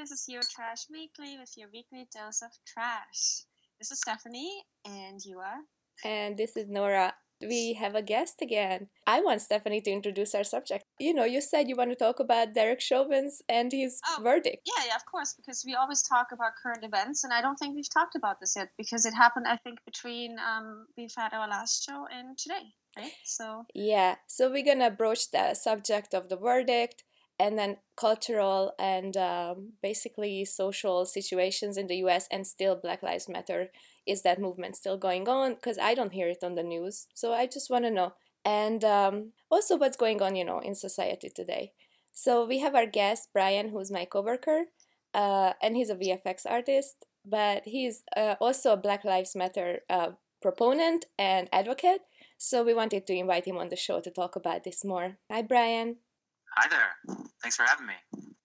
This is your Trash Weekly with your weekly dose of trash. This is Stephanie, and you are? And this is Nora. We have a guest again. I want Stephanie to introduce our subject. You know, you said you want to talk about Derek Chauvin's and his Oh, verdict. Yeah, yeah, of course, because we always talk about current events, and I don't think we've talked about this yet because it happened, I think, between um, we've had our last show and today, right? So, Yeah, so we're gonna broach the subject of the verdict and then cultural and um, basically social situations in the US and still Black Lives Matter. Is that movement still going on? Because I don't hear it on the news, so I just want to know. And um, also what's going on, you know, in society today. So we have our guest, Brian, who's my coworker, uh, and he's a VFX artist, but he's uh, also a Black Lives Matter uh, proponent and advocate. So we wanted to invite him on the show to talk about this more. Hi, Brian. Hi there. Thanks for having me.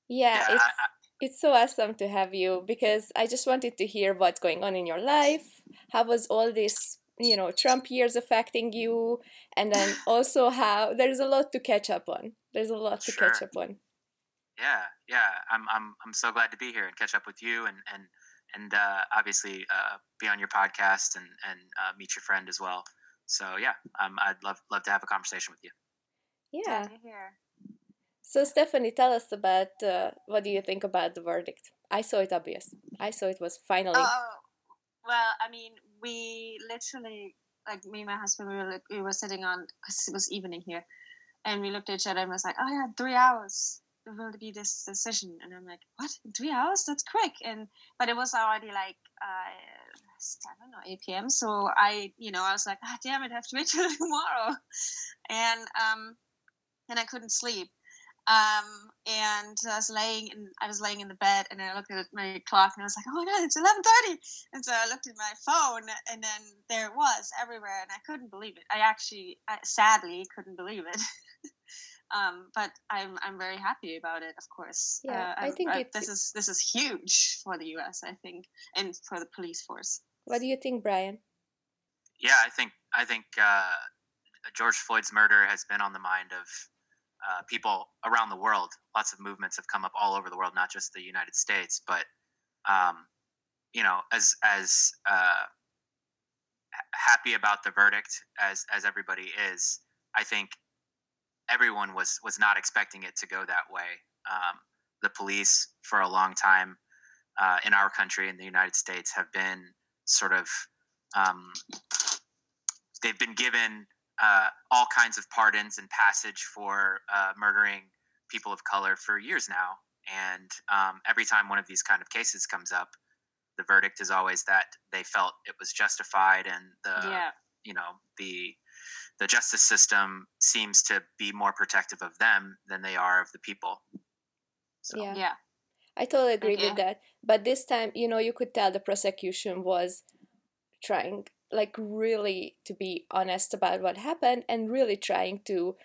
Yeah, Yeah, it's I- I- it's so awesome to have you because I just wanted to hear what's going on in your life. How was all this, you know, Trump years affecting you, and then also how there's a lot to catch up on. There's a lot to catch up on. Yeah, yeah. I'm I'm I'm so glad to be here and catch up with you and and and uh, obviously uh, be on your podcast and and uh, meet your friend as well. So yeah, um, I'd love love to have a conversation with you. Yeah. So Stephanie, tell us about uh, what do you think about the verdict? I saw it obvious. I saw it was finally. Oh, well, I mean, we literally, like me and my husband, we were we were sitting on because it was evening here, and we looked at each other and was like, "Oh yeah, three hours will be this decision," and I'm like, "What? Three hours? That's quick!" And but it was already like uh, seven or eight p.m. So I, you know, I was like, "Ah, damn it, I have to wait till tomorrow," and um, and I couldn't sleep um, and I was laying in I was laying in the bed and I looked at my clock and I was like, oh my god, it's eleven thirty. And so I looked at my phone and then there it was everywhere and I couldn't believe it. I actually, I, sadly, couldn't believe it. um, but I'm I'm very happy about it, of course. Yeah, Uh, I I'm- think I- it's- this is this is huge for the U.S. I think, and for the police force. What do you think, Brian? Yeah, I think I think uh, George Floyd's murder has been on the mind of uh, people around the world. Lots of movements have come up all over the world, not just the United States. But um, you know, as as uh, happy about the verdict as as everybody is, I think everyone was was not expecting it to go that way. Um, the police, for a long time uh, in our country, in the United States, have been sort of um, they've been given uh, all kinds of pardons and passage for uh, murdering people of color for years now. And um, every time one of these kind of cases comes up, the verdict is always that they felt it was justified, and the yeah, you know the the justice system seems to be more protective of them than they are of the people. So, Yeah. yeah, I totally agree Okay. with that. But this time, you know, you could tell the prosecution was trying, like, really to be honest about what happened and really trying to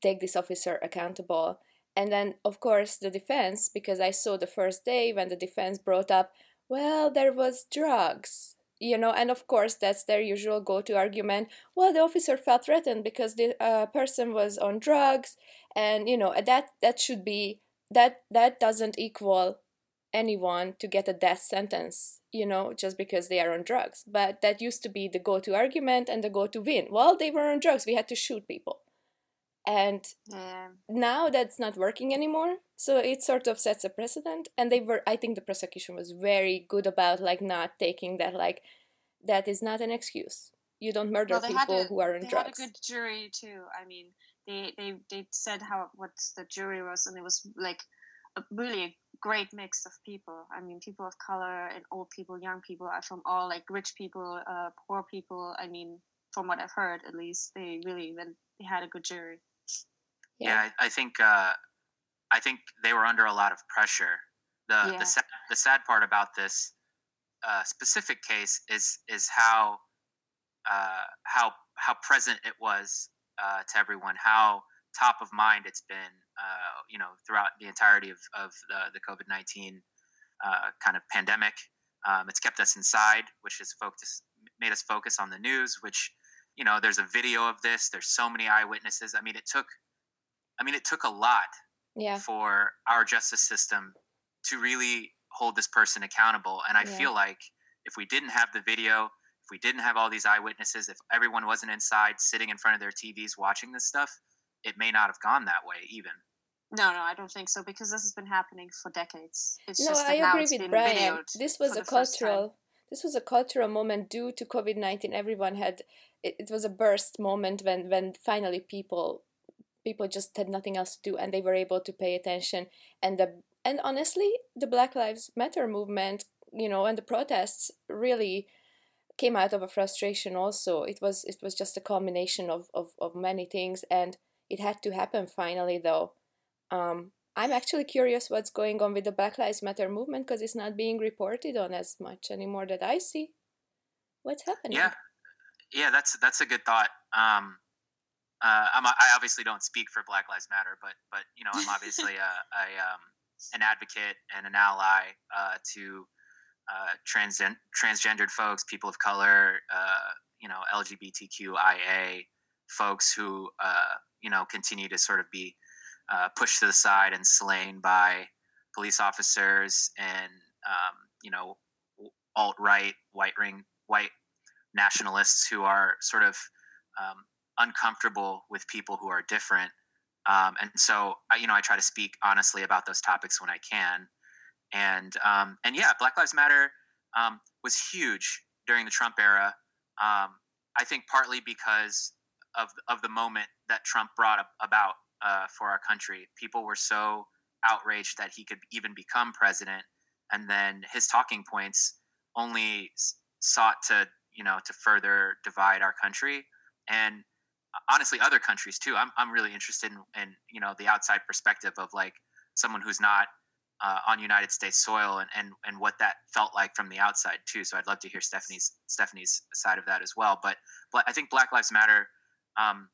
take this officer accountable. And then, of course, the defense, because I saw the first day when the defense brought up, well, there was drugs. You know, and of course, that's their usual go to argument. Well, the officer felt threatened because the uh, person was on drugs, and you know, that that should be that that doesn't equal anyone to get a death sentence you know just because they are on drugs. But that used to be the go-to argument and the go-to win. Well they were on drugs we had to shoot people. And yeah. now that's not working anymore. So it sort of sets a precedent. And they were i think the prosecution was very good about like not taking that like that is not an excuse. You don't murder Well, people a- who are on they drugs had a good jury too. I mean, they they they said how what the jury was, and it was like a really great mix of people. I mean, people of color and old people, young people, are from all like rich people, uh, poor people. I mean, from what I've heard, at least they really went. They had a good jury. yeah, I, I think uh, I think they were under a lot of pressure. The Yeah. the sad, the sad part about this uh, specific case is is how uh, how how present it was uh, to everyone, how top of mind it's been, uh, you know, throughout the entirety of, of the, the COVID nineteen uh, kind of pandemic. Um, it's kept us inside, which has focused made us focus on the news. Which, you know, there's a video of this. There's so many eyewitnesses. I mean, it took, I mean, it took a lot yeah for our justice system to really hold this person accountable. And I Yeah. feel like if we didn't have the video, if we didn't have all these eyewitnesses, if everyone wasn't inside sitting in front of their TVs watching this stuff, it may not have gone that way even. No, no, I don't think so because this has been happening for decades. It's no, just that I now agree it's with been Brian. This was a the first time. cultural. This was a cultural moment due to COVID nineteen. Everyone had it, it was a burst moment when when finally people people just had nothing else to do and they were able to pay attention and the and honestly the Black Lives Matter movement, you know, and the protests really came out of a frustration also. It was it was just a combination of, of, of many things and it had to happen finally though. Um, I'm actually curious what's going on with the Black Lives Matter movement because it's not being reported on as much anymore that I see. What's happening? Yeah, yeah, that's that's a good thought. Um, uh, I obviously don't speak for Black Lives Matter, but but you know I'm obviously a, a um, an advocate and an ally uh, to uh, trans transgendered folks, people of color, uh, you know LGBTQIA folks who uh, you know continue to sort of be uh, pushed to the side and slain by police officers and um, you know alt right white ring white nationalists who are sort of um, uncomfortable with people who are different. Um, and so, I, you know, I try to speak honestly about those topics when I can. And um, and yeah, Black Lives Matter um, was huge during the Trump era. Um, I think partly because of of the moment that Trump brought about uh, for our country. People were so outraged that he could even become president, and then his talking points only sought to you know to further divide our country and honestly other countries too. I'm, I'm really interested in, in you know the outside perspective of like someone who's not uh, on united states soil and, and and what that felt like from the outside too. So i'd love to hear stephanie's stephanie's side of that as well. But but i think black lives matter um,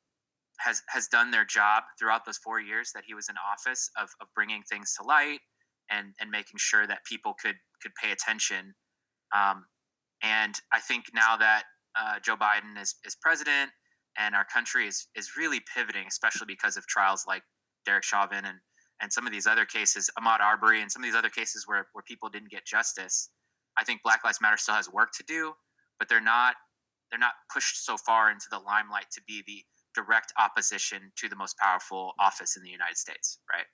has has done their job throughout those four years that he was in office of, of bringing things to light and and making sure that people could could pay attention um, and I think now that uh, Joe Biden is, is president and our country is, is really pivoting, especially because of trials like Derek Chauvin and, and some of these other cases, Ahmaud Arbery, and some of these other cases where, where people didn't get justice. I think Black Lives Matter still has work to do, but they're not they're not pushed so far into the limelight to be the direct opposition to the most powerful office in the United States, right?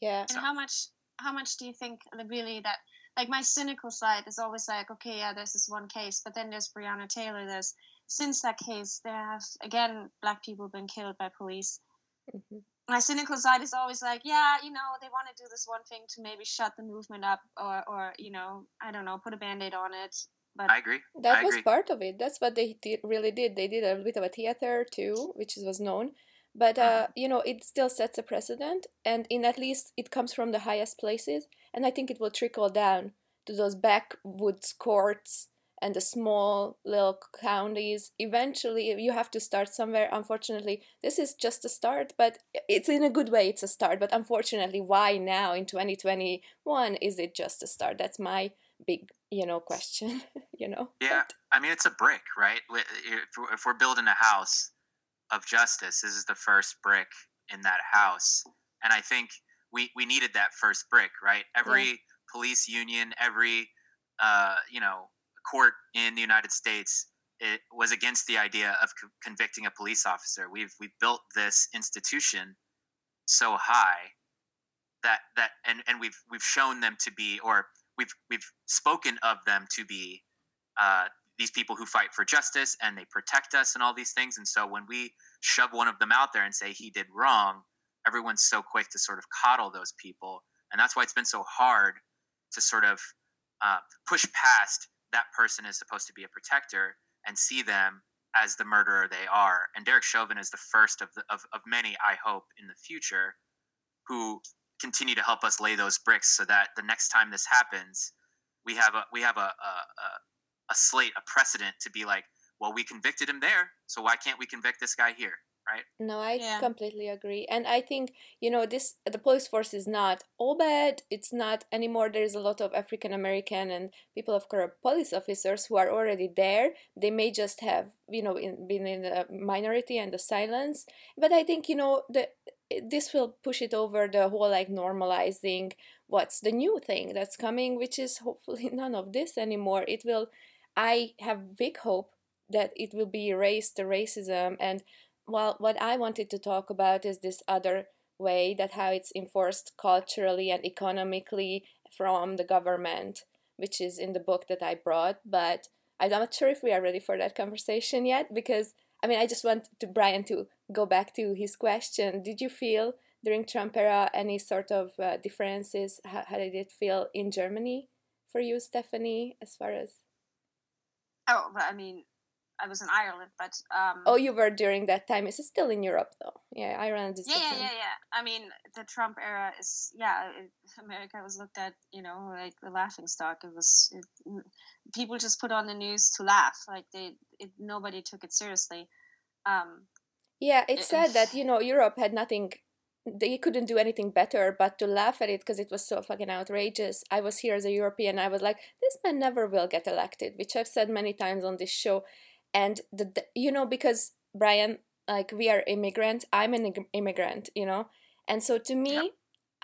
Yeah. And how much how much do you think really that like my cynical side is always like, okay, yeah, there's this one case, but then there's Breonna Taylor. There's since that case, there have again black people been killed by police. hmm My cynical side is always like, yeah, you know, they want to do this one thing to maybe shut the movement up, or, or you know, I don't know, put a band-aid on it. But I agree. That I was agree. part of it. That's what they did, really did. They did a bit of a theater too, which was known. But uh, you know, it still sets a precedent, and in at least it comes from the highest places, and I think it will trickle down to those backwoods courts and the small little counties. Eventually, you have to start somewhere. Unfortunately, this is just a start, but it's in a good way. It's a start. But unfortunately, why now in 2021 is it just a start? That's my big, you know, question. you know. Yeah, I mean it's a brick, right? If we're- if we're building a house of justice, this is the first brick in that house, and I think we we needed that first brick, right? Every police union, every uh, you know court in the United States, it was against the idea of co- convicting a police officer. We've we've built this institution so high that that and and we've we've shown them to be or we've we've spoken of them to be uh, these people who fight for justice and they protect us and all these things. And so when we shove one of them out there and say he did wrong, everyone's so quick to sort of coddle those people. And that's why it's been so hard to sort of uh, push past that person is supposed to be a protector and see them as the murderer they are. And Derek Chauvin is the first of, the, of, of many, I hope, in the future who continue to help us lay those bricks so that the next time this happens, we have a we have a a, a, a slate, a precedent to be like, well, we convicted him there, so why can't we convict this guy here, right? No, I Yeah. completely agree. And I think, you know, this the police force is not all bad. It's not anymore. There's a lot of African American and people of color police officers who are already there. They may just have, you know, in, been in the minority and the silence. But I think, you know, the this will push it over the whole like normalizing what's the new thing that's coming, which is hopefully none of this anymore. It will, I have big hope that it will be erased the racism and well what i wanted to talk about is this other way that how it's enforced culturally and economically from the government which is in the book that i brought but i'm not sure if we are ready for that conversation yet because i mean i just want to brian to go back to his question did you feel during trump era any sort of uh, differences how, how did it feel in germany for you stephanie as far as oh i mean I was in Ireland, but um, oh, you were during that time. Is it still in Europe though? Yeah, Ireland is. Yeah, yeah, yeah, yeah. I mean, the Trump era is yeah. It, America was looked at, you know, like the laughing stock. It was it, people just put on the news to laugh. Like they, it, nobody took it seriously. Um, yeah, it said that you know Europe had nothing they couldn't do anything better but to laugh at it because it was so fucking outrageous. I was here as a European. I was like, this man never will get elected, which I've said many times on this show and the, the you know because brian like we are immigrants i'm an immigrant you know and so to me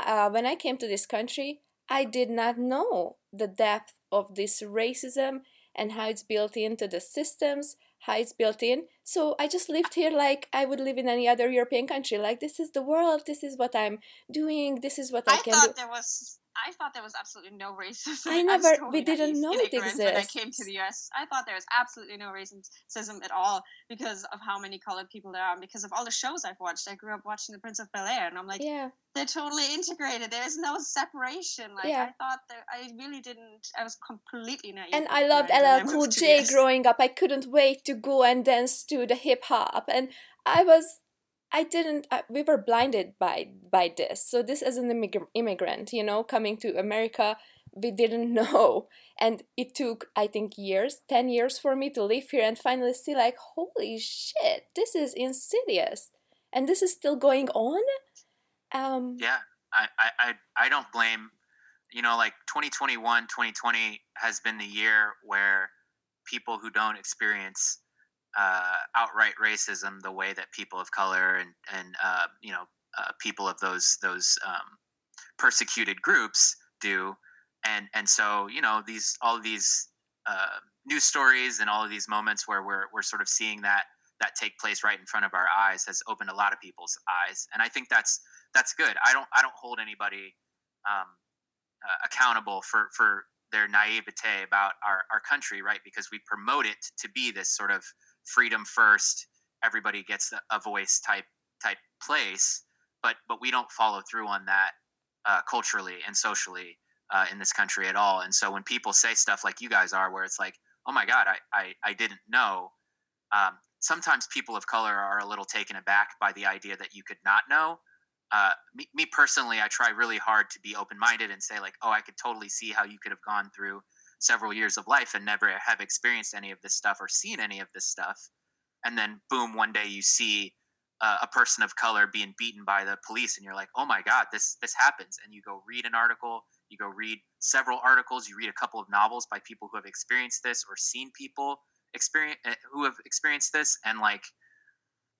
uh, when i came to this country i did not know the depth of this racism and how it's built into the systems how it's built in. So i just lived here like i would live in any other european country. Like this is the world. This is what i'm doing. This is what i, I can thought do. there was I thought there was absolutely no racism. I never, totally we didn't know it exists. When I came to the US, I thought there was absolutely no racism at all because of how many colored people there are, and because of all the shows I've watched. I grew up watching The Prince of Bel Air, and I'm like, yeah, they're totally integrated. There is no separation. Like yeah. I thought that I really didn't. I was completely naive. And I loved LL Cool J growing up. I couldn't wait to go and dance to the hip hop, and I was I didn't. I, we were blinded by by this. So this as an immig- immigrant, you know, coming to America, we didn't know, and it took I think years, ten years for me to live here and finally see like, holy shit, this is insidious, and this is still going on. Um, yeah, I I I don't blame. You know, like 2021, 2020 has been the year where people who don't experience uh, outright racism the way that people of color and and uh, you know uh, people of those those um, persecuted groups do, and and so you know these all of these uh, news stories and all of these moments where we're we're sort of seeing that that take place right in front of our eyes has opened a lot of people's eyes, and I think that's that's good. I don't I don't hold anybody um, uh, accountable for for their naivete about our, our country, right? Because we promote it to be this sort of freedom first, everybody gets a voice type type place, but but we don't follow through on that uh, culturally and socially uh, in this country at all. And so when people say stuff like you guys are, where it's like, oh my god, I I, I didn't know. Um, sometimes people of color are a little taken aback by the idea that you could not know. Uh, me, me, personally, I try really hard to be open minded and say, like, oh, I could totally see how you could have gone through several years of life and never have experienced any of this stuff or seen any of this stuff. And then boom one day you see uh, a person of color being beaten by the police and you're like oh my god this this happens. And you go read an article you go read several articles you read a couple of novels by people who have experienced this or seen people experience eh, who have experienced this and like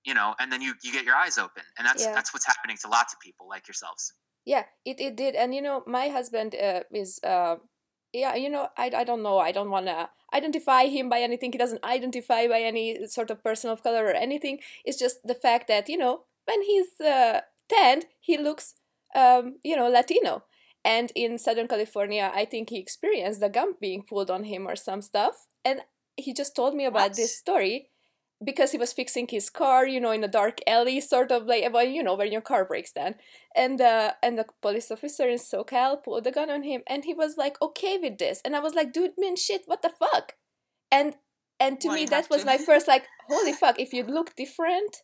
you know and then you you get your eyes open. And that's yeah. that's what's happening to lots of people like yourselves. Yeah it, it did. And you know my husband uh, is uh, yeah, you know, I, I don't know. I don't want to identify him by anything. He doesn't identify by any sort of person of color or anything. It's just the fact that, you know, when he's uh, tanned, he looks, um, you know, Latino. And in Southern California, I think he experienced the gun being pulled on him or some stuff. And he just told me about what? this story because he was fixing his car, you know, in a dark alley, sort of like, well, you know, when your car breaks down. And uh, and the police officer in SoCal pulled the gun on him, and he was like, okay with this. And I was like, dude, man, shit, what the fuck? And and to well, me, that was to. my first like, holy fuck! If you look different,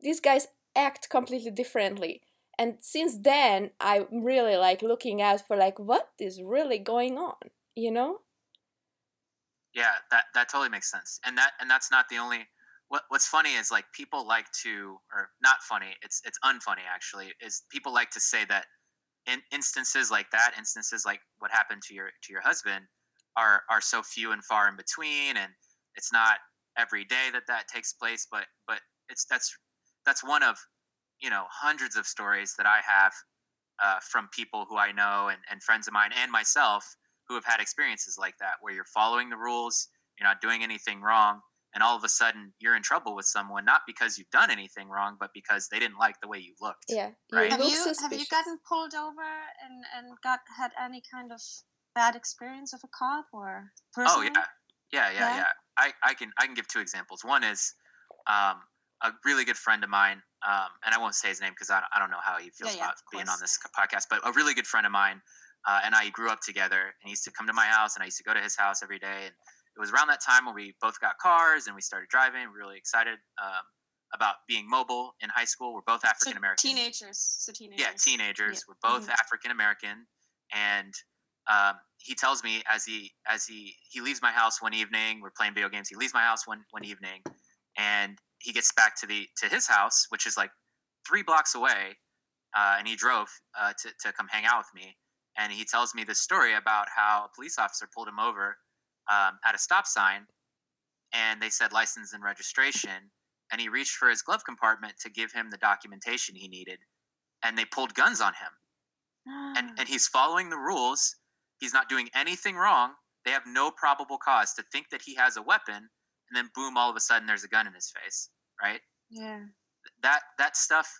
these guys act completely differently. And since then, I'm really like looking out for like what is really going on, you know? Yeah, that that totally makes sense. And that and that's not the only what what's funny is like people like to or not funny it's it's unfunny actually is people like to say that in instances like that instances like what happened to your to your husband are are so few and far in between and it's not every day that that takes place but but it's that's that's one of you know hundreds of stories that I have uh, from people who I know and, and friends of mine and myself who have had experiences like that, where you're following the rules, you're not doing anything wrong, and all of a sudden you're in trouble with someone not because you've done anything wrong, but because they didn't like the way you looked. Yeah, right. Have look you have you gotten pulled over and and got had any kind of bad experience of a cop or Oh yeah, yeah, yeah, Yeah? yeah. I, I can I can give two examples. One is um, a really good friend of mine, um, and I won't say his name because I, don't- I don't know how he feels Yeah, yeah, about of being on this podcast. But a really good friend of mine uh, and I grew up together, and he used to come to my house, and I used to go to his house every day. And it was around that time when we both got cars and we started driving. We were really excited um, about being mobile in high school. We're both African American. teenagers. So teenagers. Yeah, teenagers. Yeah. We're both Mhm. African American, and um, he tells me as he as he he leaves my house one evening. We're playing video games. He leaves my house one one evening, and he gets back to the to his house, which is like three blocks away, uh, and he drove uh, to to come hang out with me. And he tells me this story about how a police officer pulled him over um, at a stop sign, and they said license and registration, and he reached for his glove compartment to give him the documentation he needed, and they pulled guns on him and and he's following the rules. He's not doing anything wrong. They have no probable cause to think that he has a weapon, and then boom, all of a sudden there's a gun in his face. Right? yeah. That that stuff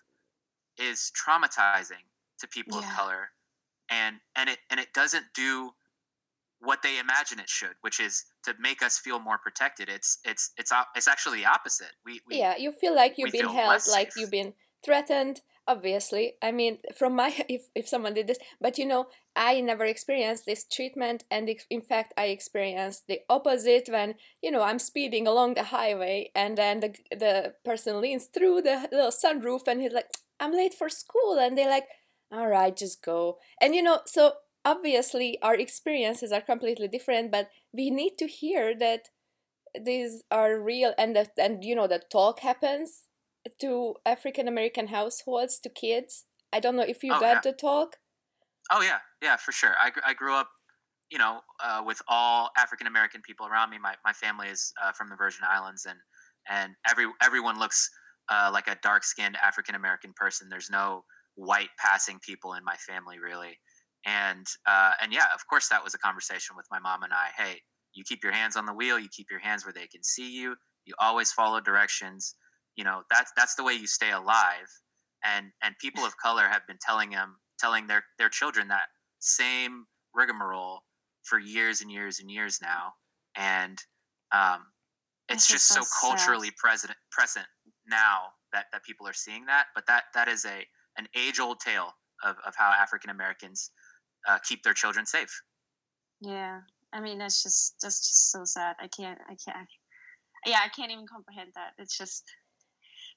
is traumatizing to people Yeah. of color, and and it and it doesn't do what they imagine it should, which is to make us feel more protected. It's it's it's it's actually the opposite. We, we yeah you feel like you've been held like safe. you've been threatened obviously i mean from my if, if someone did this but you know i never experienced this treatment and in fact i experienced the opposite when you know i'm speeding along the highway and then the, the person leans through the little sunroof and he's like i'm late for school and they're like all right just go and you know so obviously our experiences are completely different but we need to hear that these are real and that and you know that talk happens to african american households to kids i don't know if you Oh, got yeah. the talk Oh yeah, yeah, for sure. I, I grew up, you know, uh, with all African American people around me. My my family is uh, from the Virgin Islands, and and every everyone looks uh, like a dark skinned African American person. There's no white passing people in my family really, and uh, and yeah, of course that was a conversation with my mom and I. Hey, you keep your hands on the wheel. You keep your hands where they can see you. You always follow directions. You know that's that's the way you stay alive. And and people of color have been telling them telling their their children that same rigmarole for years and years and years now and um, it's just so so culturally present present now that that people are seeing that but that that is a an age old tale of, of how african americans uh, keep their children safe Yeah, I mean that's just that's just so sad. I can't I can't yeah I can't even comprehend that. It's just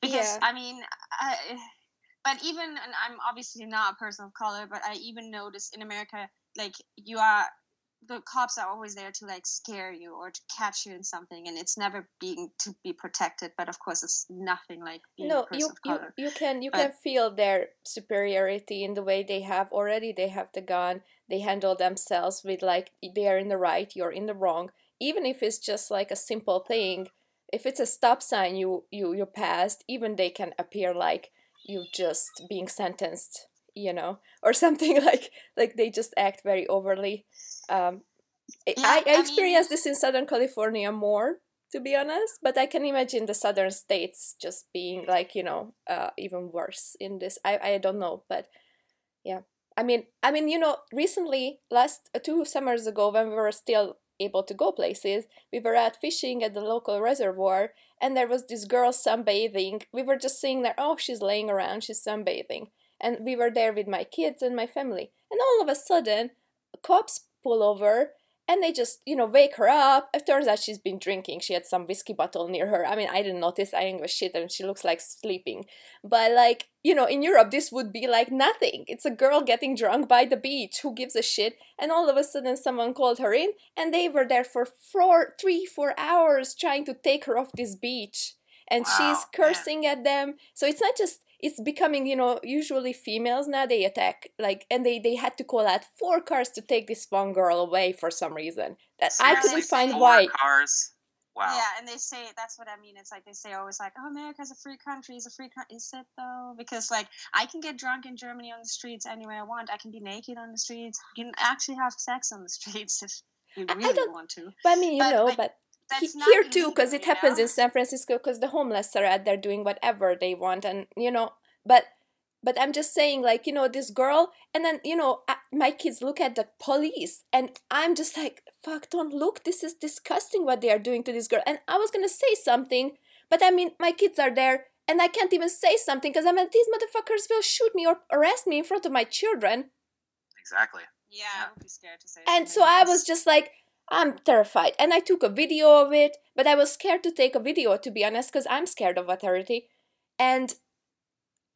because Yeah. I mean I but even and I'm obviously not a person of color, but I even notice in America like you are the cops are always there to like scare you or to catch you in something and it's never being to be protected but of course it's nothing like being a no you, you you can you But- can feel their superiority in the way they have already they have the gun they handle themselves with like they are in the right you're in the wrong. Even if it's just like a simple thing if it's a stop sign you you you passed even they can appear like you just being sentenced you know or something like like they just act very overly um I- Yeah, I, I I mean- experienced this in southern california more to be honest but i can imagine the southern states just being like you know uh, even worse in this. I i don't know but yeah. I mean i mean you know recently last uh, two summers ago when we were still able to go places we were out fishing at the local reservoir and there was this girl sunbathing. We were just seeing that oh she's laying around she's sunbathing. And we were there with my kids and my family. And all of a sudden cops pull over and they just you know wake her up. It turns out she's been drinking. She had some whiskey bottle near her. I mean i didn't notice. I didn't give a shit and she looks like sleeping. But like you know in europe this would be like nothing. It's a girl getting drunk by the beach. Who gives a shit? And all of a sudden someone called her in and they were there for four three four hours trying to take her off this beach. And Wow, she's man. cursing at them. So it's not just it's becoming you know usually females now they attack like and they they had to call out four cars to take this one girl away for some reason that i couldn't find Four why cars Wow. Yeah, and they say that's what I mean. It's like they say always like, "Oh, America's a free country. It's a free country." Is it though? Because like I can get drunk in Germany on the streets anywhere I want. I can be naked on the streets. You can actually have sex on the streets if you I- I really don't- want to. But I mean, you But, know, like, but he- That's not here too, because it happens know? in San Francisco, because the homeless are out there doing whatever they want, and you know, but but I'm just saying, like you know, this girl, and then you know, uh, my kids look at the police, and I'm just like, fuck, don't look. This is disgusting what they are doing to this girl. And I was gonna say something, but I mean, my kids are there. And I can't even say something because I mean, these motherfuckers will shoot me or arrest me in front of my children. Exactly. Yeah, Yeah. I would be scared to say. And so I was just like, I'm terrified. And I took a video of it, but I was scared to take a video, to be honest, because I'm scared of authority. And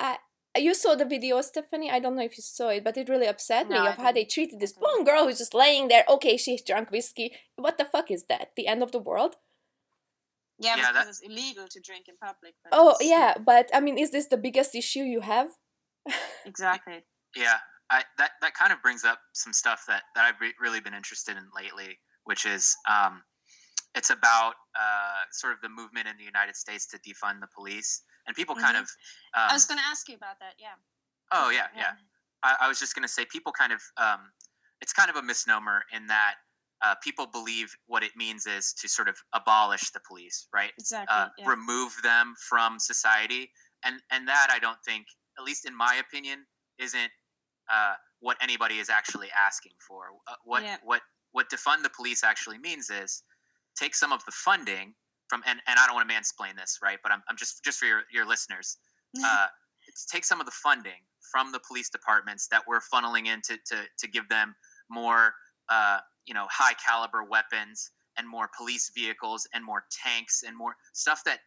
I, you saw the video, Stephanie. I don't know if you saw it, but it really upset me I of how they treated this I one girl who's just laying there. Okay, she's drunk whiskey. What the fuck is that? The end of the world? Yeah, Yeah, because that- it's illegal to drink in public. but Oh it's- yeah, but I mean, is this the biggest issue you have? exactly. Yeah, I, that that kind of brings up some stuff that that I've re- really been interested in lately, which is um, it's about uh, sort of the movement in the United States to defund the police, and people kind Mhm. of. Um, I was going to ask you about that. Yeah. oh yeah, yeah. I, I was just going to say people kind of um, it's kind of a misnomer in that uh, people believe what it means is to sort of abolish the police, right? Exactly. uh, yeah. remove them from society and and that i don't think at least in my opinion isn't uh, what anybody is actually asking for uh, what Yeah. what what defund the police actually means is take some of the funding from and, and i don't want to mansplain this right but i'm, I'm just just for your, your listeners uh, take some of the funding from the police departments that we're funneling in to, to, to give them more uh, you know high caliber weapons and more police vehicles and more tanks and more stuff that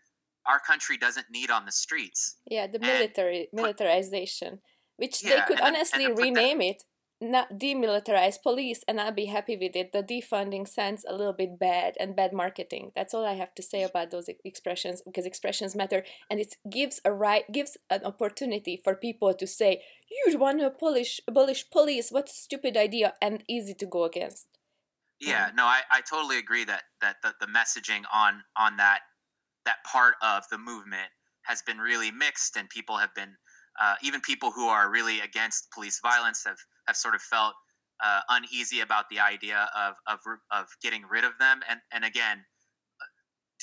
our country doesn't need on the streets. Yeah, the And military militarization, which they could and then- and honestly then that- rename it, demilitarize police, and I'll be happy with it. The defunding sounds a little bit bad and bad marketing. That's all I have to say about those expressions because expressions matter, and it gives a right gives an opportunity for people to say, "You want to abolish abolish police? What a stupid idea!" and easy to go against. yeah no i, I totally agree that that the, the messaging on on that that part of the movement has been really mixed and people have been uh, even people who are really against police violence have have sort of felt uh, uneasy about the idea of, of of getting rid of them. And and again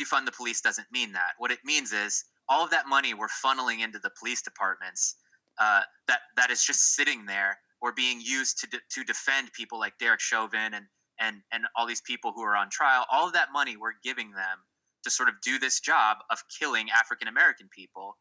defund the police doesn't mean that. What it means is all of that money we're funneling into the police departments uh, that that is just sitting there or being used to de- to defend people like Derek Chauvin and and and all these people who are on trial. All of that money we're giving them to sort of do this job of killing African American people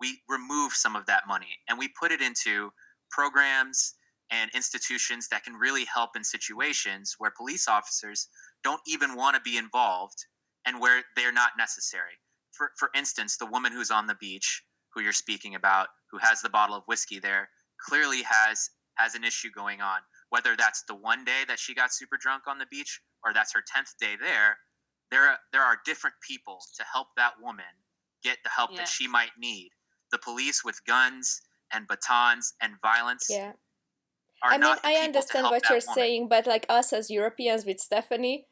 we remove some of that money and we put it into programs and institutions that can really help in situations where police officers don't even want to be involved and where they're not necessary. For, for instance, the woman who's on the beach, who you're speaking about, who has the bottle of whiskey there, clearly has has an issue going on. Whether that's the one day that she got super drunk on the beach or that's her tenth day there, there there are different people to help that woman get the help Yeah. that she might need. The police with guns and batons and violence Yeah. I mean, I understand what you're woman. saying, but like us as Europeans with Stephanie,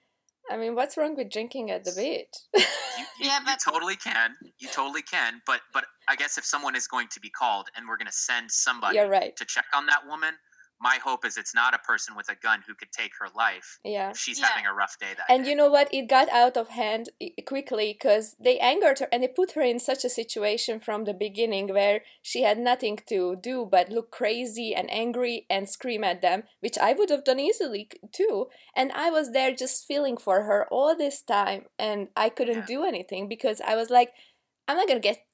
I mean, what's wrong with drinking at the beach? You, you, Yeah, you totally can. You totally can. But but I guess if someone is going to be called and we're going to send somebody right. to check on that woman, my hope is it's not a person with a gun who could take her life Yeah. if she's Yeah. having a rough day that And day. you know what? It got out of hand quickly because they angered her and they put her in such a situation from the beginning where she had nothing to do but look crazy and angry and scream at them, which I would have done easily too. And I was there just feeling for her all this time and I couldn't Yeah. do anything because I was like, I'm not gonna get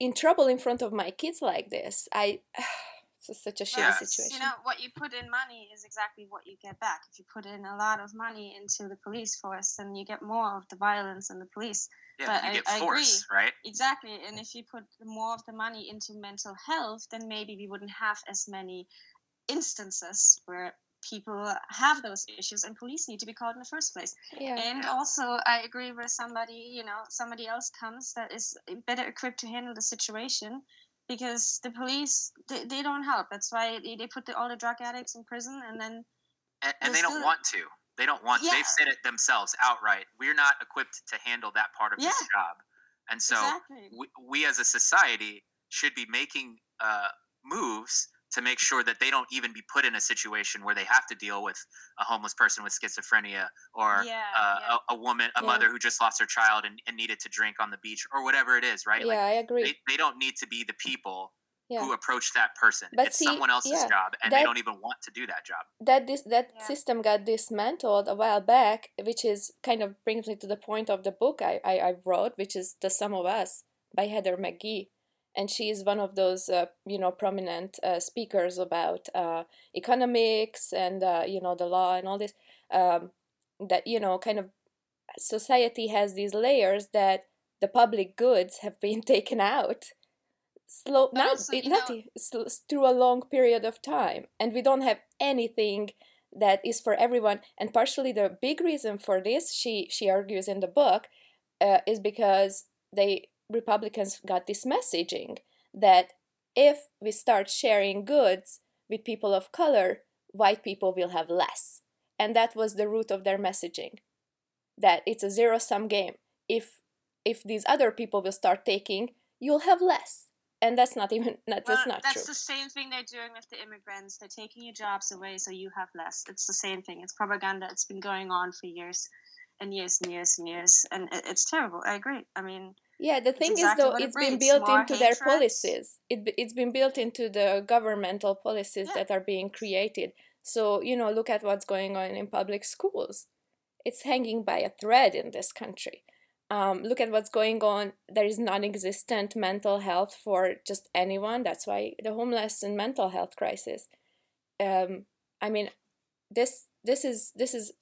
in trouble in front of my kids like this. I. It's such a shitty Yeah. situation. You know, what you put in money is exactly what you get back. If you put in a lot of money into the police force, then you get more of the violence and the police. yeah, but you I- get I force, right? Exactly. And if you put more of the money into mental health, then maybe we wouldn't have as many instances where people have those issues and police need to be called in the first place. yeah. And also, I agree with somebody, you know, somebody else comes that is better equipped to handle the situation because the police, they, they don't help. That's why they, they put the, all the drug addicts in prison and then, And, and They're don't still- want to. They don't want. Yeah. They've said it themselves outright. We're not equipped to handle that part of this job, and so exactly. we, we as a society should be making uh, moves to make sure that they don't even be put in a situation where they have to deal with a homeless person with schizophrenia or yeah, uh, yeah. a, a woman, a Yeah. mother who just lost her child and, and needed to drink on the beach or whatever it is, right? yeah, I agree. They, they don't need to be the people yeah. who approach that person. But it's see, someone else's yeah, job, and that- they don't even want to do that job. that this that Yeah. system got dismantled a while back, which is kind of brings me to the point of the book I, I, I wrote, which is The Sum of Us by Heather McGhee. And she is one of those, uh, you know, prominent uh, speakers about uh, economics and, uh, you know, the law and all this. Um, that, you know, kind of society has these layers that the public goods have been taken out slow But not, also, not know- through a long period of time and we don't have anything that is for everyone and partially the big reason for this she she argues in the book uh, is because they republicans got this messaging that if we start sharing goods with people of color white people will have less and that was the root of their messaging that it's a zero sum game if if these other people will start taking you'll have less and that's not even that's Well, not that's true the same thing they're doing with the immigrants. They're taking your jobs away so you have less. It's the same thing. It's propaganda. It's been going on for years and years and years and years. And it, it's terrible. I agree. I mean, yeah the thing exactly is though what it it's been built more into their policies. It, it's been built into the governmental policies Yeah. that are being created. So you know look at what's going on in public schools. It's hanging by a thread in this country. Um, look at what's going on. There is non-existent mental health for just anyone. That's why the homeless and mental health crisis. Um, i mean this this is this is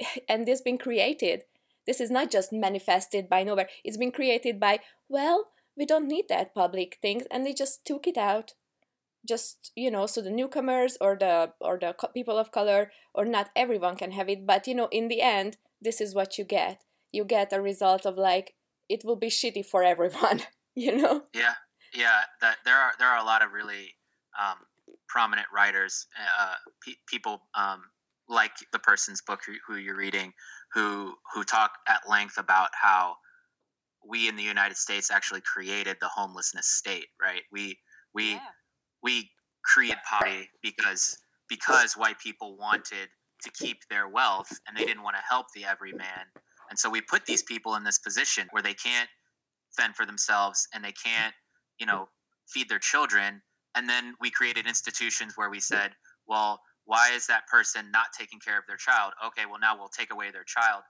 and this been created this is not just manifested by nowhere. It's been created by well we don't need that public things and they just took it out. Just you know so the newcomers or the or the people of color or not everyone can have it but you know in the end this is what you get. You get a result of like it will be shitty for everyone you know? Yeah, yeah. That there are there are a lot of really um, prominent writers, uh, pe- people um, like the person's book who, who you're reading, who who talk at length about how we in the United States actually created the homelessness state. Right? We we yeah. we created poverty because because white people wanted to keep their wealth and they didn't want to help the everyman and so we put these people in this position where they can't fend for themselves and they can't you know feed their children and then we created institutions where we said well why is that person not taking care of their child? Okay well now we'll take away their child.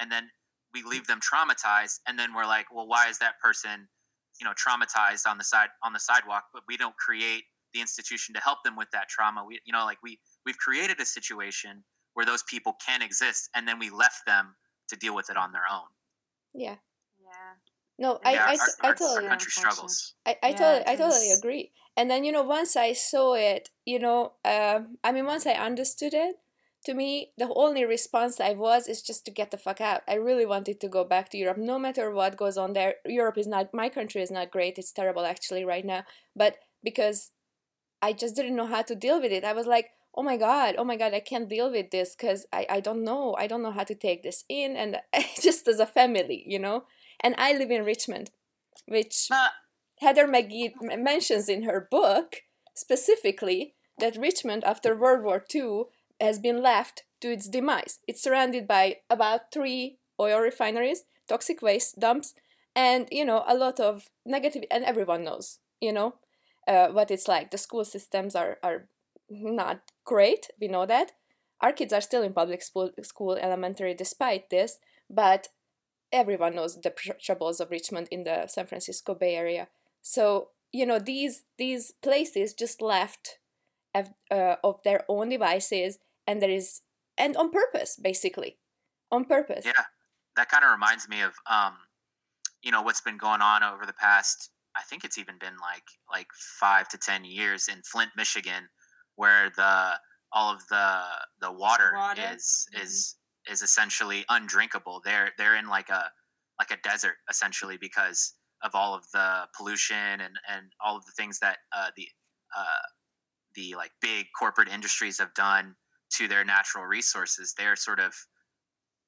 And then we leave them traumatized and then we're like well why is that person you know traumatized on the side on the sidewalk? But we don't create the institution to help them with that trauma. We you know like we we've created a situation where those people can exist and then we left them to deal with it on their own. Yeah. Yeah. no yeah, I, I, our, t- I our- totally our country struggles. I, I Yeah, totally I totally agree. And then you know once I saw it, you know, um, I mean once I understood it, to me the only response I was is just to get the fuck out. I really wanted to go back to Europe, no matter what goes on there. Europe is not my country is not great. It's terrible actually right now. But because I just didn't know how to deal with it, I was like, oh my god, oh my god, I can't deal with this because I I don't know, I don't know how to take this in, and just as a family, you know. And I live in Richmond, which But Heather McGhee mentions in her book specifically that Richmond after World War II has been left to its demise. It's surrounded by about three oil refineries, toxic waste dumps, and you know a lot of negative. And everyone knows, you know, uh, what it's like. The school systems are are not great. We know that. Our kids are still in public school, school elementary despite this, but everyone knows the troubles of Richmond in the San Francisco Bay Area. So you know these these places just left of, uh, of their own devices, and there is and on purpose, basically, on purpose. yeah that kind of reminds me of um you know what's been going on over the past i think it's even been like like five to ten years in flint michigan where the all of the the water, Water. is Mhm. is is essentially undrinkable they're they're in like a like a desert essentially because of all of the pollution and and all of the things that uh, the uh, the like big corporate industries have done to their natural resources. They're sort of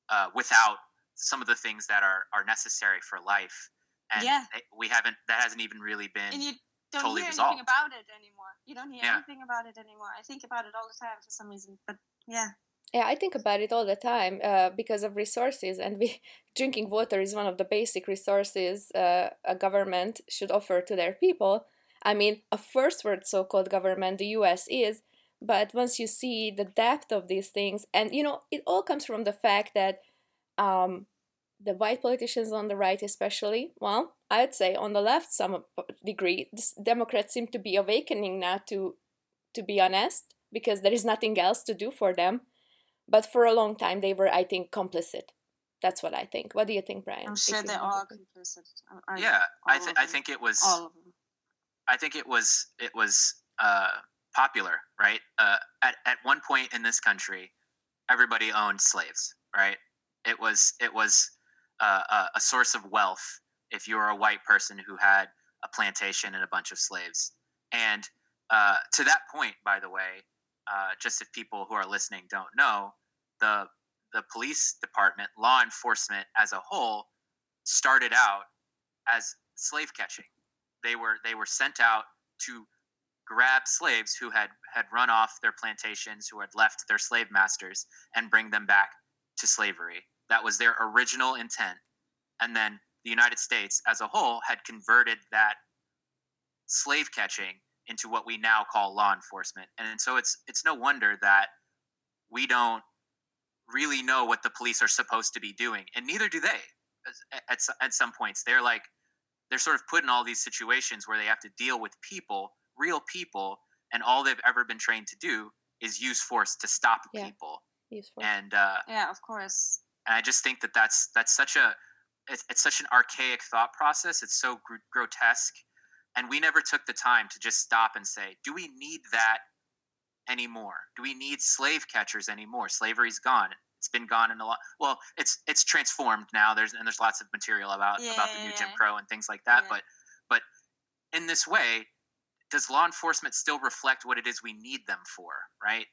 uh, without some of the things that are are necessary for life. And Yeah. they- we haven't that hasn't even really been and you don't totally hear resolved. anything about it anymore. You don't hear Yeah. anything about it anymore. I think about it all the time for some reason. But yeah, Yeah, I think about it all the time uh, because of resources, and we drinking water is one of the basic resources uh, a government should offer to their people. I mean, a first world so-called government, the U.S. is, but once you see the depth of these things, and you know, it all comes from the fact that um, the white politicians on the right, especially, well, I'd say on the left, some degree, Democrats seem to be awakening now to, to be honest, because there is nothing else to do for them but for a long time they were i think complicit that's what i think what do you think brian I'm sure you they're all complicit. I- I- yeah I, all th- I think it was all of them. I think it was it was uh, popular, right? Uh, at at one point in this country, everybody owned slaves, right? It was it was uh, a, a source of wealth if you were a white person who had a plantation and a bunch of slaves. And uh, to that point, by the way, uh, just if people who are listening don't know, the the police department, law enforcement as a whole, started out as slave catching. They were they were sent out to grab slaves who had had run off their plantations who had left their slave masters and bring them back to slavery. That was their original intent. And then the united states as a whole had converted that slave catching into what we now call law enforcement and so it's it's no wonder that we don't really know what the police are supposed to be doing and neither do they at, at, at some points they're like they're sort of put in all these situations where they have to deal with people, real people, and all they've ever been trained to do is use force to stop Yeah. people. useful And uh, Yeah, of course. and I just think that that's that's such a it's, it's such an archaic thought process. It's so gr- grotesque, and we never took the time to just stop and say, do we need that anymore? Do we need slave catchers anymore? Slavery's gone. It's been gone in a lot. Well, it's it's transformed now. There's and there's lots of material about Yeah, about the yeah, new Jim. Crow and things like that. Yeah. But but in this way, does law enforcement still reflect what it is we need them for? Right?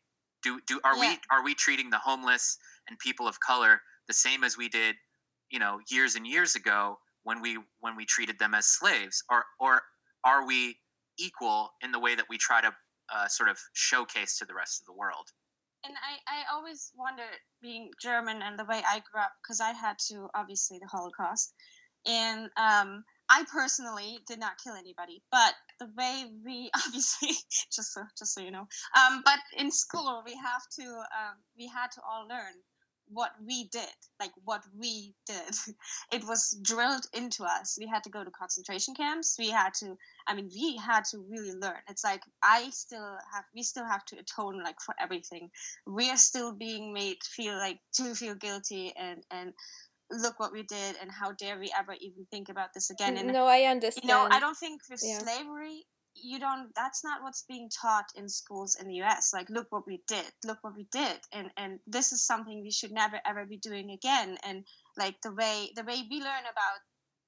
Do do are Yeah. we are we treating the homeless and people of color the same as we did, you know, years and years ago when we when we treated them as slaves, or or are we equal in the way that we try to uh, sort of showcase to the rest of the world? and I, I always wonder, being German and the way I grew up because I had to obviously the Holocaust, and um, I personally did not kill anybody, but the way we obviously just so just so you know, um, but in school we have to um, we had to all learn what we did, like what we did. It was drilled into us. We had to go to concentration camps. We had to I mean, we had to really learn. It's like I still have, we still have to atone like for everything. We are still being made feel like to feel guilty and and look what we did and how dare we ever even think about this again. And no i understand you know, I don't think with Yeah. slavery, you don't. That's not what's being taught in schools in the U.S. Like, look what we did. Look what we did. And and this is something we should never ever be doing again. And like the way the way we learn about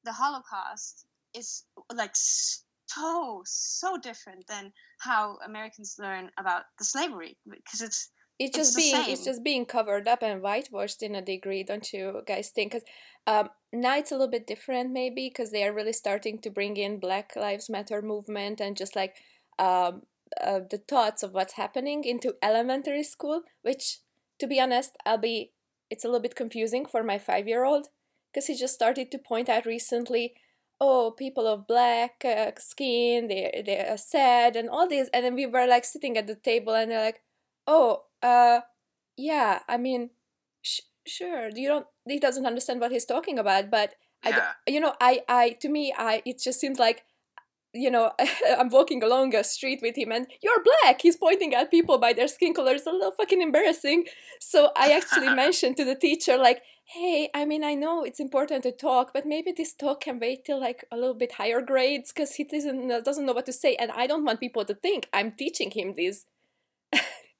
the Holocaust is like so so different than how Americans learn about the slavery because it's it's just being it's just being covered up and whitewashed in a degree don't you guys think? Because um, now it's a little bit different maybe because they are really starting to bring in black lives matter movement and just like um, uh, the thoughts of what's happening into elementary school which to be honest i'll be it's a little bit confusing for my five year old because he just started to point out recently oh people of black uh, skin they they are sad and all this and then we were like sitting at the table and they're like oh uh yeah i mean sh- sure you don't he doesn't understand what he's talking about but I Yeah, you know i i to me i it just seems like you know i'm walking along a street with him and you're black! He's pointing at people by their skin color. It's a little fucking embarrassing. So i actually mentioned to the teacher like hey i mean i know it's important to talk but maybe this talk can wait till like a little bit higher grades because he doesn't know, doesn't know what to say and i don't want people to think i'm teaching him these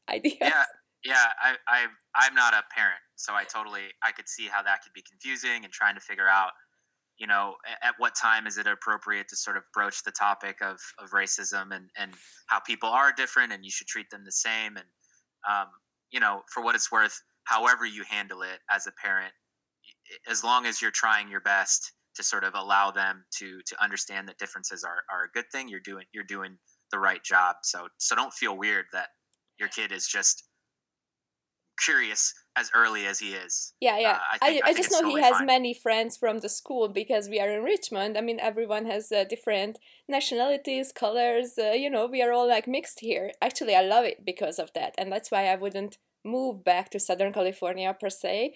ideas yeah, yeah. I, I, I'm not a parent, so I totally, I could see how that could be confusing and trying to figure out, you know, at what time is it appropriate to sort of broach the topic of, of racism and, and how people are different and you should treat them the same. And, um, you know, for what it's worth, however you handle it as a parent, as long as you're trying your best to sort of allow them to to understand that differences are, are a good thing, you're doing you're doing the right job. So so don't feel weird that your kid is just curious as early as he is. Yeah, yeah. Uh, I, think, I, I, I, just know totally he has fine. many friends from the school because we are in Richmond. I mean, everyone has uh, different nationalities, colors. Uh, you know, we are all like mixed here. Actually, I love it because of that, and that's why I wouldn't move back to Southern California per se.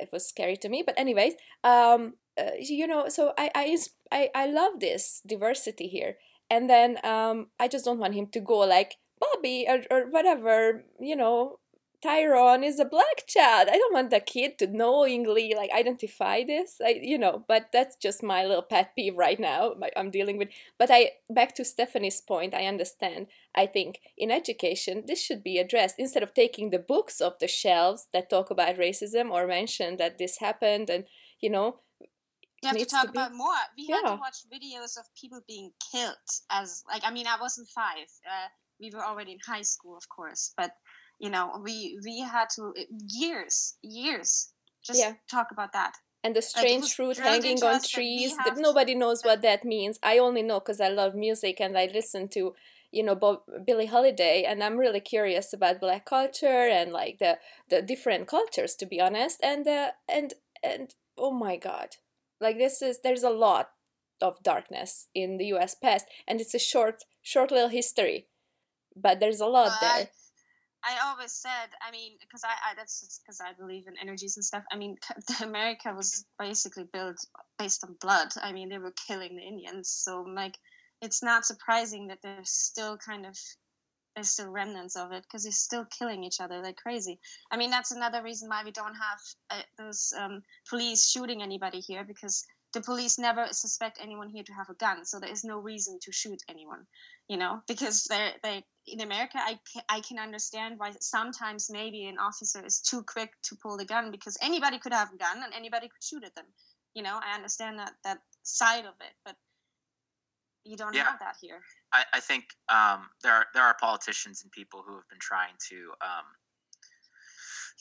It was scary to me, but anyways, um, uh, you know, so I, I I I love this diversity here, and then um, I just don't want him to go like Bobby or, or whatever, you know, Tyrone is a black child. I don't want the kid to knowingly like identify this. I, you know, but that's just my little pet peeve right now. I'm dealing with. But I back to Stephanie's point. I understand. I think in education this should be addressed instead of taking the books off the shelves that talk about racism or mention that this happened and you know. You have to talk to be, about more. We yeah. had to watch videos of people being killed as like I mean I wasn't five. Uh, we were already in high school, of course, but you know we we had to years years just yeah. talk about that. And the strange like, fruit hanging on trees that nobody knows what that. means. I only know because i love music and i listen to you know Bob, billie holiday and i'm really curious about black culture and like the the different cultures to be honest and uh, and and oh my god. Like this is there's a lot of darkness in the us past and it's a short short little history but there's a lot there I always said, I mean, because I, I that's because I believe in energies and stuff. I mean, America was basically built based on blood. I mean, they were killing the Indians, so like, it's not surprising that there's still kind of there's still remnants of it because they're still killing each other like crazy. I mean, that's another reason why we don't have uh, those um, police shooting anybody here because the police never suspect anyone here to have a gun, so there is no reason to shoot anyone, you know, because they're they in America, I can, I can understand why sometimes maybe an officer is too quick to pull the gun because anybody could have a gun and anybody could shoot at them. You know, I understand that that side of it, but you don't yeah. have that here. I, I think um, there are there are politicians and people who have been trying to um,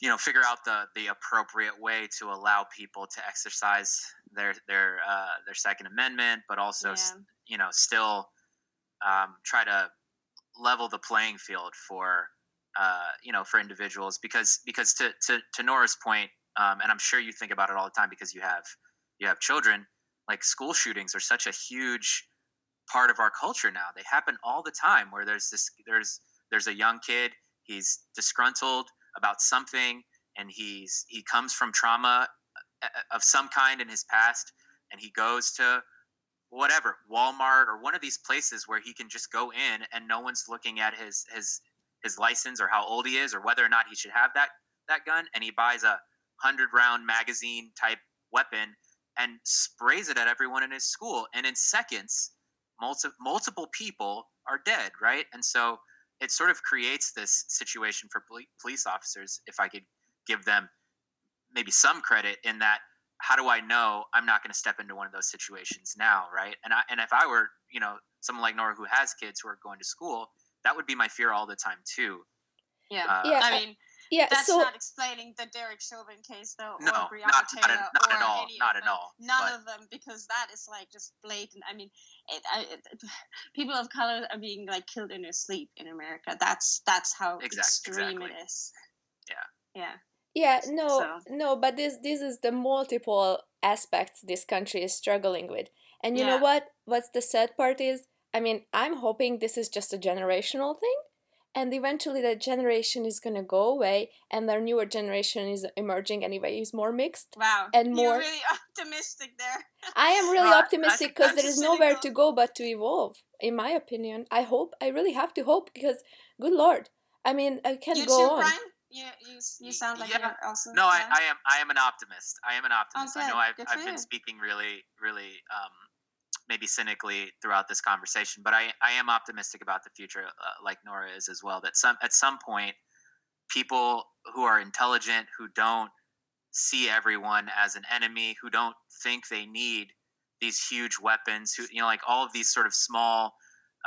you know figure out the the appropriate way to allow people to exercise their their uh, their Second Amendment, but also yeah. you know still um, try to level the playing field for uh, you know for individuals because because to to, to Nora's point, um, and I'm sure you think about it all the time because you have you have children. Like school shootings are such a huge part of our culture now. They happen all the time where there's this there's there's a young kid he's disgruntled about something and he's he comes from trauma uh, uh, of some kind in his past and he goes to whatever Walmart or one of these places where he can just go in and no one's looking at his his his license or how old he is or whether or not he should have that that gun and he buys a 100 round magazine type weapon and sprays it at everyone in his school. And in seconds multiple multiple people are dead right? And so it sort of creates this situation for police officers if i could give them maybe some credit in that how do i know i'm not going to step into one of those situations now right? And i and if i were you know someone like nora who has kids who are going to school that would be my fear all the time too. Yeah. Uh, yeah i mean yeah, that's so, not explaining the Derek Chauvin case, though, no, or Breonna not, Taylor, not, not or at all, not at all. None but. of them, because that is like just blatant. I mean, it, I, it, people of color are being like killed in their sleep in America. That's that's how exactly, extreme exactly. it is. Yeah. Yeah. Yeah. No. So. No. But this this is the multiple aspects this country is struggling with, and you yeah. know what? What's the sad part is, I mean, I'm hoping this is just a generational thing and eventually that generation is going to go away and their newer generation is emerging anyway is more mixed wow. and more You're really optimistic there. I am really optimistic because there is nowhere to go but to evolve in my opinion. I hope i really have to hope because good lord i mean i can't you go too, on. Brian? You, you, you sound like yeah. you're also no I, I am i am an optimist. I am an optimist. Okay. i know i've, I've been speaking really really um, maybe cynically throughout this conversation, but I, I am optimistic about the future, uh, like Nora is as well. That some at some point, people who are intelligent, who don't see everyone as an enemy, who don't think they need these huge weapons, who you know, like all of these sort of small,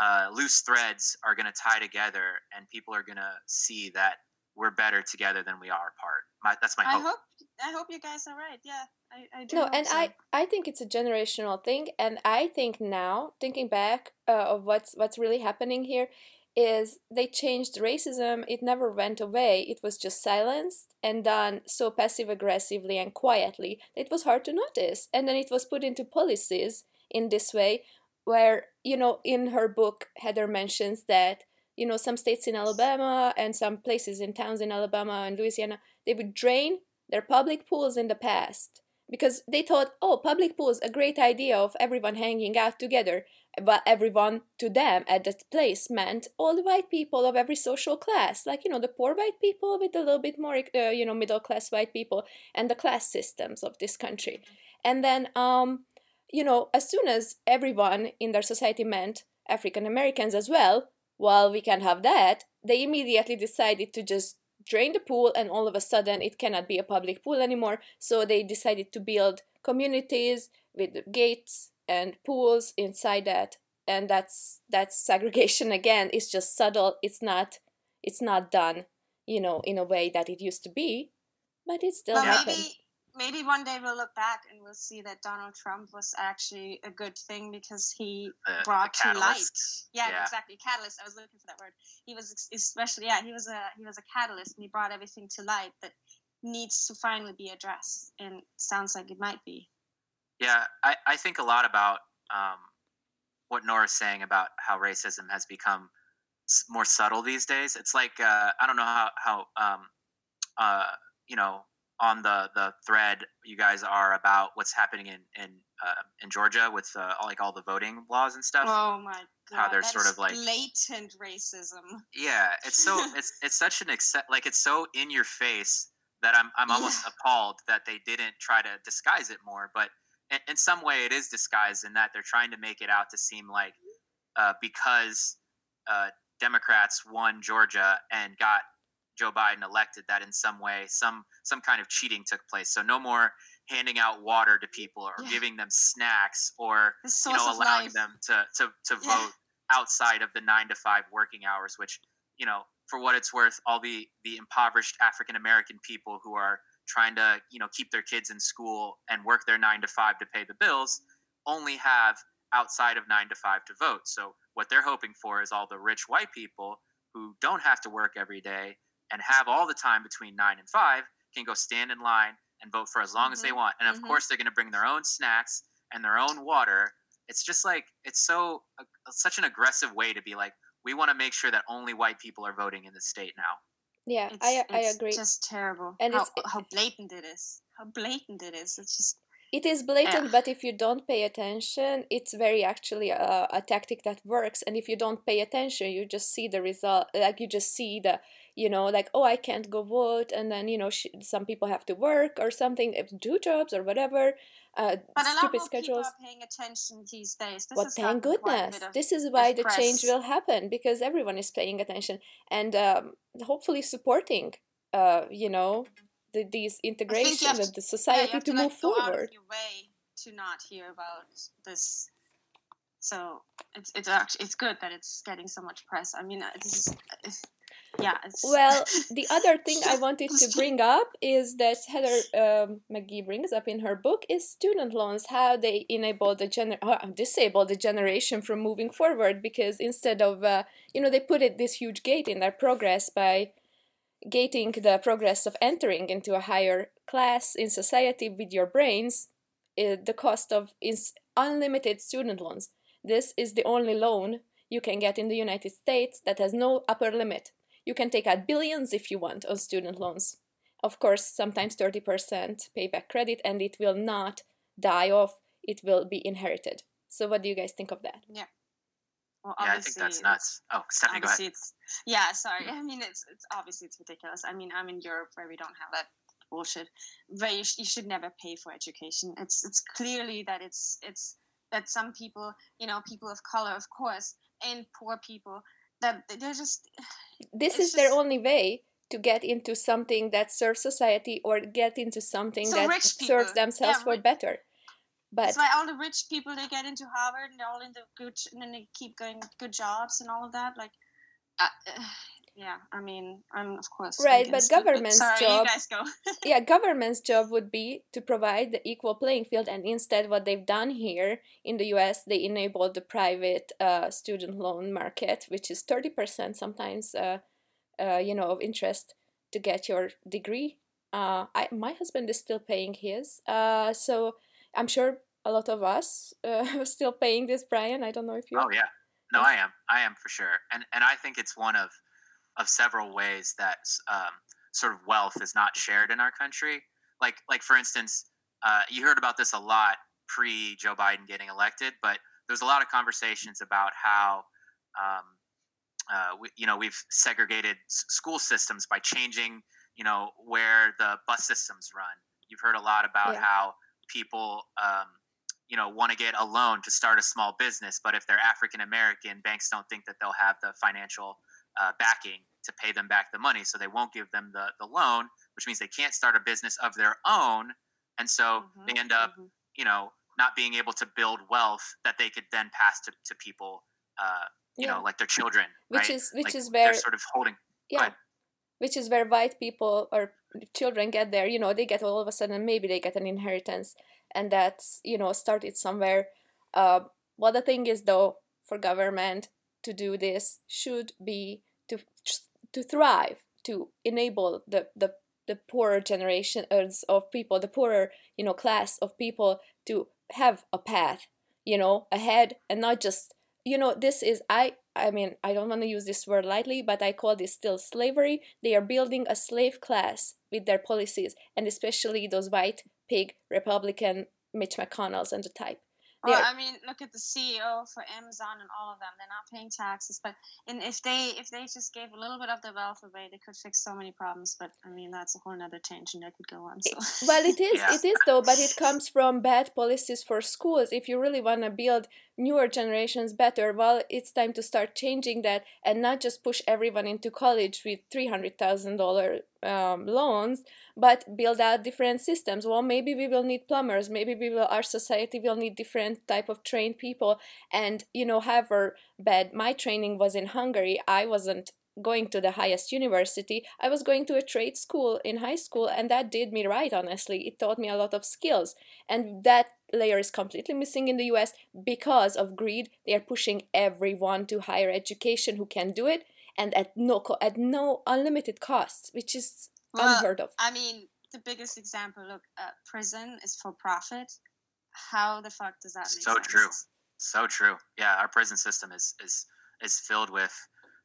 uh, loose threads are going to tie together, and people are going to see that we're better together than we are apart. My, that's my I hope. I hope you guys are right. Yeah, I, I do. no and so. i i think it's a generational thing and i think now thinking back uh, of what's what's really happening here is they changed racism it never went away it was just silenced and done so passive aggressively and quietly it was hard to notice and then it was put into policies in this way where you know in her book heather mentions that you know some states in alabama and some places in towns in alabama and louisiana they would drain their public pools in the past because they thought, oh, public pools, a great idea of everyone hanging out together. But everyone to them at that place meant all the white people of every social class, like you know the poor white people with a little bit more, uh, you know, middle class white people, and the class systems of this country. And then, um, you know, as soon as everyone in their society meant African Americans as well, well, we can have that. They immediately decided to just drain the pool and all of a sudden it cannot be a public pool anymore. So they decided to build communities with gates and pools inside that. And that's that's segregation again. It's just subtle. It's not it's not done you know in a way that it used to be but it still Well, happens. maybe maybe one day we'll look back and we'll see that Donald Trump was actually a good thing because he brought to light. Yeah, Yeah. exactly. Catalyst. I was looking for that word. He was especially yeah. He was a he was a catalyst, and he brought everything to light that needs to finally be addressed. And sounds like it might be. Yeah, I, I think a lot about um, what Nora's saying about how racism has become more subtle these days. It's like uh, I don't know how how um, uh, you know on the the thread you guys are about what's happening in in uh, in Georgia with uh, like all the voting laws and stuff. Oh my god! How they're sort of like- blatant racism. Yeah, it's so it's it's such an accept like it's so in your face that I'm I'm almost appalled that they didn't try to disguise it more. But in, in some way, it is disguised in that they're trying to make it out to seem like uh, because uh, Democrats won Georgia and got Joe Biden elected, that in some way some some kind of cheating took place. So no more handing out water to people or Yeah. giving them snacks or you know allowing life. them to to to Yeah. vote outside of the nine to five working hours which you know for what it's worth all the the impoverished african american people who are trying to you know keep their kids in school and work their nine to five to pay the bills only have outside of nine to five to vote so what they're hoping for is all the rich white people who don't have to work every day and have all the time between nine and five can go stand in line and vote for as long as they Mhm. want and of Mhm. course they're going to bring their own snacks and their own water it's just like it's so uh, such an aggressive way to be like we want to make sure that only white people are voting in the state now yeah It's, i i it's agree Just terrible. And how, it's- how blatant it is. How blatant it is. It's just It is blatant, Yeah. but if you don't pay attention, it's very actually a, a tactic that works. And if you don't pay attention, you just see the result. Like you just see the, you know, like oh, I can't go vote, and then you know, sh- some people have to work or something, do jobs or whatever. Uh, But a lot stupid schedules. are paying attention these days. This Well, thank gotten quite a goodness. of- This is why the change will happen because everyone is paying attention and um, hopefully supporting, uh, you know, the, these integration of the society have to like, move of forward. way to not hear about this. So it's it's actually it's good that it's getting so much press. I mean, uh, this yeah. Well, the other thing I wanted to bring up is that Heather um, McGhee brings up in her book is student loans, how they enable the gener- uh, disable the generation from moving forward because instead of uh, you know they put it this huge gate in their progress by gating the progress of entering into a higher class in society with your brains, uh, the cost of is unlimited student loans. This is the only loan you can get in the United States that has no upper limit. You can take out billions if you want on student loans. Of course, sometimes 30% payback credit, and it will not die off, it will be inherited. So, what do you guys think of that? well, yeah i think obviously that's it's- nuts. Oh stephanie go ahead. it's yeah sorry. Mm. I mean it's it's obviously it's ridiculous. I mean i'm in europe where we don't have that bullshit where you, sh- you should never pay for education. It's it's clearly that it's it's that some people you know people of color of course and poor people that they're just This It's is their only way to get into something that serves society or get into something So that serves themselves yeah, for better. But that's why all the rich people they get into harvard and they're all in the good and then they keep going good jobs and all of that like uh, yeah, I mean, I'm of course right, but government's it, but sorry, job. You guys go. yeah, government's job would be to provide the equal playing field, and instead, what they've done here in the U.S., they enabled the private uh, student loan market, which is thirty percent sometimes, uh, uh, you know, of interest to get your degree. Uh, I my husband is still paying his, uh, so I'm sure a lot of us uh, are still paying this. Brian, I don't know if you. Oh yeah, no, I am. I am for sure, and and I think it's one of of several ways that um, sort of wealth is not shared in our country. Like like for instance, uh, you heard about this a lot pre Joe Biden getting elected, but there's a lot of conversations about how. Um, uh, we, you know, we've segregated school systems by changing, you know, where the bus systems run. You've heard a lot about yeah. how people um, you know want to get a loan to start a small business but if they're african american banks don't think that they'll have the financial uh, backing to pay them back the money so they won't give them the, the loan which means they can't start a business of their own and so mm-hmm, they end up mm-hmm. you know not being able to build wealth that they could then pass to, to people uh, you yeah. know like their children which right? is which like is where sort of holding yeah which is where white people or children get there you know they get all of a sudden maybe they get an inheritance and that's you know started somewhere uh, what the thing is though for government to do this should be to to thrive to enable the the the poorer generations of people the poorer you know class of people to have a path you know ahead and not just you know this is i i mean i don't want to use this word lightly but i call this still slavery. They are building a slave class with their policies and especially those white pig republican mitch mcconnell's and the type well, I mean, look at the CEO for Amazon and all of them. They're not paying taxes, but and if they if they just gave a little bit of their wealth away, they could fix so many problems. But I mean, that's a whole other tangent I could go on. So. Well, it is yeah. it is though, but it comes from bad policies for schools. If you really want to build newer generations better, well, it's time to start changing that and not just push everyone into college with three hundred thousand dollar um, loans, but build out different systems. Well, maybe we will need plumbers. Maybe we will. Our society will need different type of trained people. And you know, however bad my training was in Hungary, I wasn't going to the highest university. I was going to a trade school in high school, and that did me right, honestly. It taught me a lot of skills. And that layer is completely missing in the US because of greed. They are pushing everyone to higher education who can do it and at no co- at no unlimited costs, which is well, unheard of. I mean, the biggest example look, uh, prison is for profit. How the fuck does that make so sense? true? So true. Yeah, our prison system is is is filled with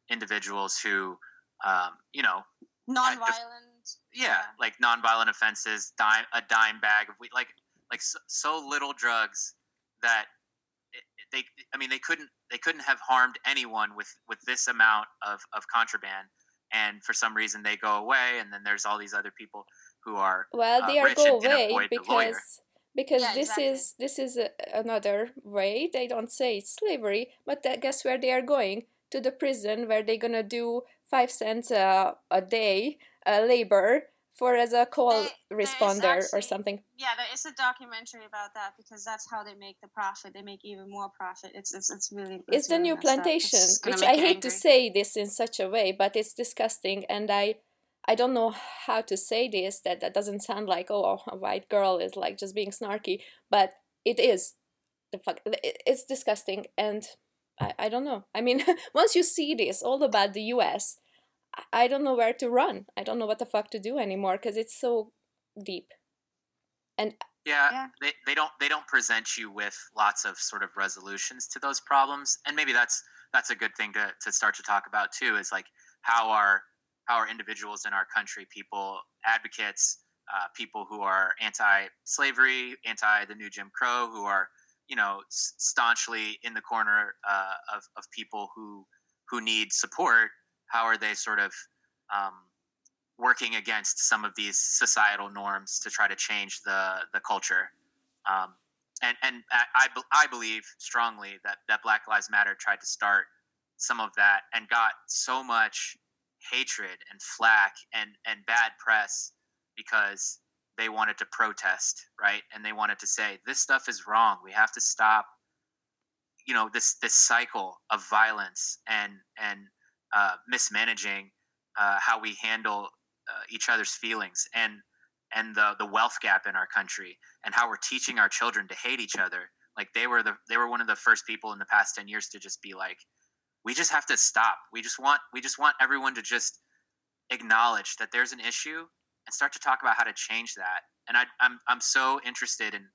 individuals who, um, you know, non-violent. Just, yeah, yeah, like non-violent offenses, dime a dime bag of weed, like like so, so little drugs that it, they. I mean, they couldn't they couldn't have harmed anyone with with this amount of of contraband, and for some reason they go away, and then there's all these other people who are well, they uh, are go away because because yeah, this exactly. is this is a, another way they don't say it's slavery but that, guess where they are going to the prison where they're gonna do five cents uh, a day uh, labor for as a call There- responder there or something Yeah, there is a documentary about that because that's how they make the profit. They make even more profit. It's it's, it's really. it's the really new plantation which i hate to say this in such a way but it's disgusting and i i don't know how to say this that that doesn't sound like oh a white girl is like just being snarky but it is the fuck it's disgusting and i, I don't know i mean once you see this all about the us I- i don't know where to run. I don't know what the fuck to do anymore because it's so deep. And yeah, Yeah. They, they don't they don't present you with lots of sort of resolutions to those problems. And maybe that's that's a good thing to, to start to talk about too is like how are how are individuals in our country people advocates uh, people who are anti-slavery anti the new jim crow who are you know staunchly in the corner uh, of, of people who who need support how are they sort of um, working against some of these societal norms to try to change the the culture. Um, and and I, I believe strongly that that Black Lives Matter tried to start some of that and got so much hatred and flack and and bad press because they wanted to protest, right? And they wanted to say this stuff is wrong. We have to stop you know this this cycle of violence and and uh, mismanaging uh, how we handle uh, each other's feelings and and the the wealth gap in our country and how we're teaching our children to hate each other. Like they were the they were one of the first people in the past 10 years to just be like we just have to stop. We just want we just want everyone to just acknowledge that there's an issue and start to talk about how to change that. And I, I'm I'm so interested in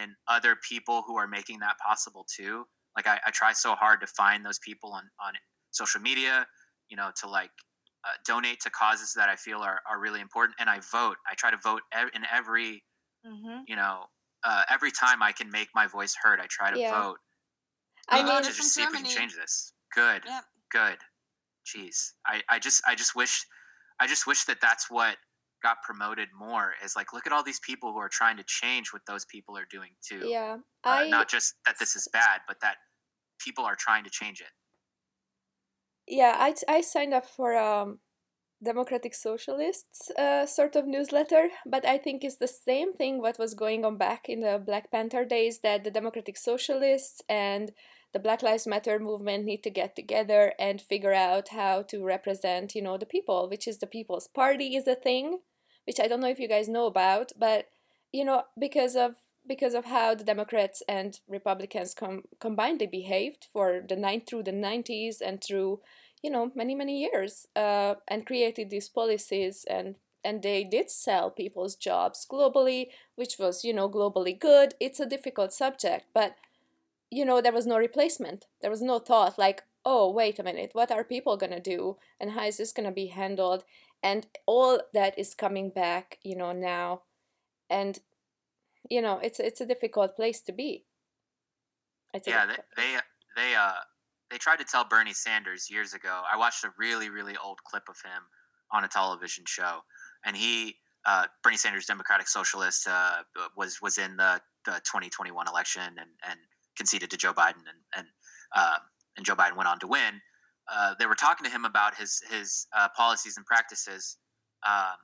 in other people who are making that possible too. Like I, I try so hard to find those people on on social media you know to like uh, donate to causes that I feel are, are really important, and I vote. I try to vote ev- in every, mm-hmm. you know, uh, every time I can make my voice heard. I try to yeah. vote. I mean, to just see Germany. if we can change this. Good, yep. good. Jeez, I, I just I just wish I just wish that that's what got promoted more is like look at all these people who are trying to change what those people are doing too. Yeah, uh, I, not just that this is bad, but that people are trying to change it yeah, I, I signed up for um, Democratic Socialists uh, sort of newsletter, but I think it's the same thing what was going on back in the Black Panther days that the Democratic Socialists and the Black Lives Matter movement need to get together and figure out how to represent, you know, the people, which is the People's Party is a thing, which I don't know if you guys know about, but you know, because of because of how the Democrats and Republicans com- combinedly behaved for the nine through the 90s and through you know many many years uh, and created these policies and and they did sell people's jobs globally which was you know globally good. It's a difficult subject but you know there was no replacement. There was no thought like oh wait a minute what are people going to do? And how is this going to be handled? And all that is coming back you know now. And you know it's it's a difficult place to be. Yeah they, they they uh they tried to tell bernie sanders years ago i watched a really really old clip of him on a television show and he uh, bernie sanders democratic socialist uh, was was in the, the 2021 election and and conceded to joe biden and and uh, and joe biden went on to win. Uh, they were talking to him about his his uh, policies and practices um,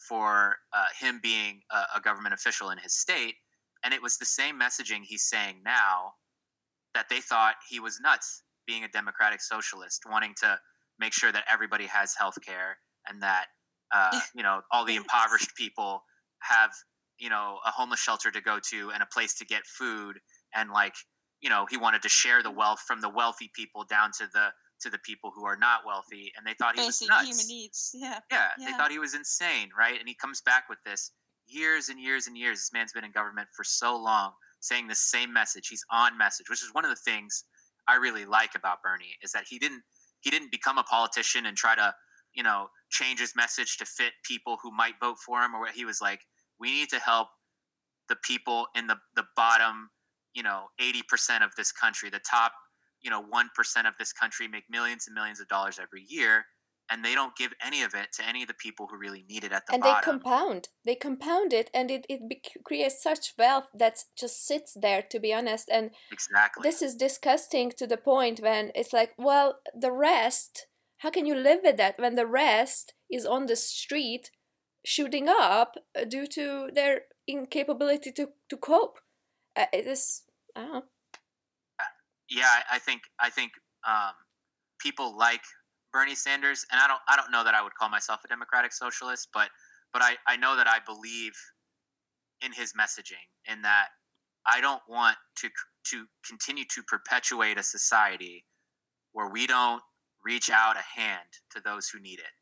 for uh, him being a, a, government official in his state. And it was the same messaging he's saying now that they thought he was nuts being a democratic socialist, wanting to make sure that everybody has health care and that, uh, you know, all the impoverished people have, you know, a homeless shelter to go to and a place to get food. And like, you know, he wanted to share the wealth from the wealthy people down to the to the people who are not wealthy, and they thought he Basic was nuts. human needs. Yeah. yeah. yeah. They thought he was insane, right? And he comes back with this years and years and years. This man's been in government for so long, saying the same message. He's on message, which is one of the things I really like about Bernie is that he didn't he didn't become a politician and try to you know change his message to fit people who might vote for him or what he was like we need to help the people in the the bottom you know 80% of this country the top you know 1% of this country make millions and millions of dollars every year and they don't give any of it to any of the people who really need it at the and bottom. they compound. They compound it and it, it creates such wealth that just sits there to be honest. And exactly. this is disgusting to the point when it's like well the rest how can you live with that when the rest is on the street shooting up uh, due to their incapability to, to cope? Uh, it is i don't know yeah, I think I think um, people like Bernie Sanders, and I don't I don't know that I would call myself a democratic socialist, but but I, I know that I believe in his messaging in that I don't want to to continue to perpetuate a society where we don't reach out a hand to those who need it.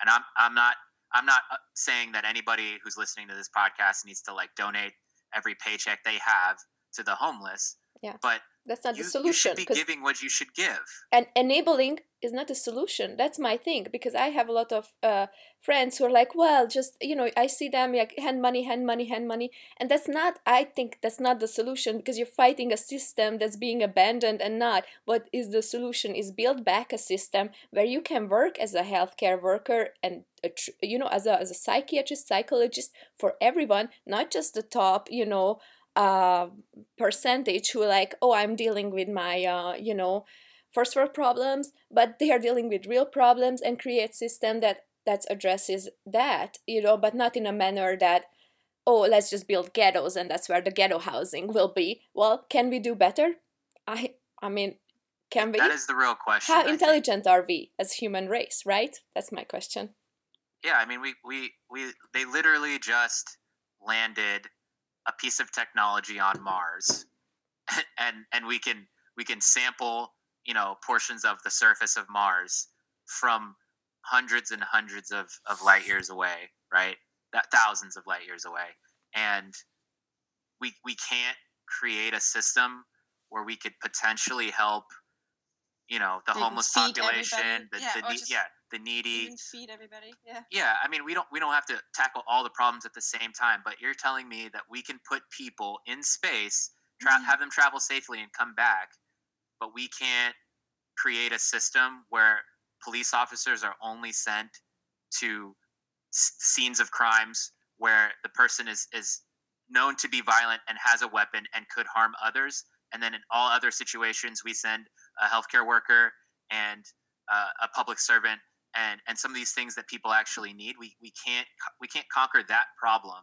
And I'm I'm not I'm not uh, saying that anybody who's listening to this podcast needs to like donate every paycheck they have to the homeless. Yeah. But that's not you, the solution. You should be giving what you should give. And enabling is not a solution. That's my thing because I have a lot of uh, friends who are like, well, just you know, I see them like hand money, hand money, hand money, and that's not. I think that's not the solution because you're fighting a system that's being abandoned and not. What is the solution? Is build back a system where you can work as a healthcare worker and a, you know as a as a psychiatrist, psychologist for everyone, not just the top, you know uh, percentage who like oh i'm dealing with my uh, you know first world problems but they are dealing with real problems and create system that that addresses that you know but not in a manner that oh let's just build ghettos and that's where the ghetto housing will be well can we do better i i mean Can we? That is the real question. How intelligent are we as human race? Right. That's my question. Yeah, I mean, we we we they literally just landed a piece of technology on Mars, and and we can we can sample you know portions of the surface of Mars from hundreds and hundreds of, of light years away, right? That thousands of light years away, and we we can't create a system where we could potentially help, you know, the homeless population, the, yeah, the yeah, the needy. feed everybody. Yeah. Yeah, I mean, we don't we don't have to tackle all the problems at the same time, but you're telling me that we can put people in space, tra- mm-hmm. have them travel safely and come back, but we can't create a system where police officers are only sent to s- scenes of crimes where the person is is known to be violent and has a weapon and could harm others and then in all other situations we send a healthcare worker and uh, a public servant and and some of these things that people actually need we we can't we can't conquer that problem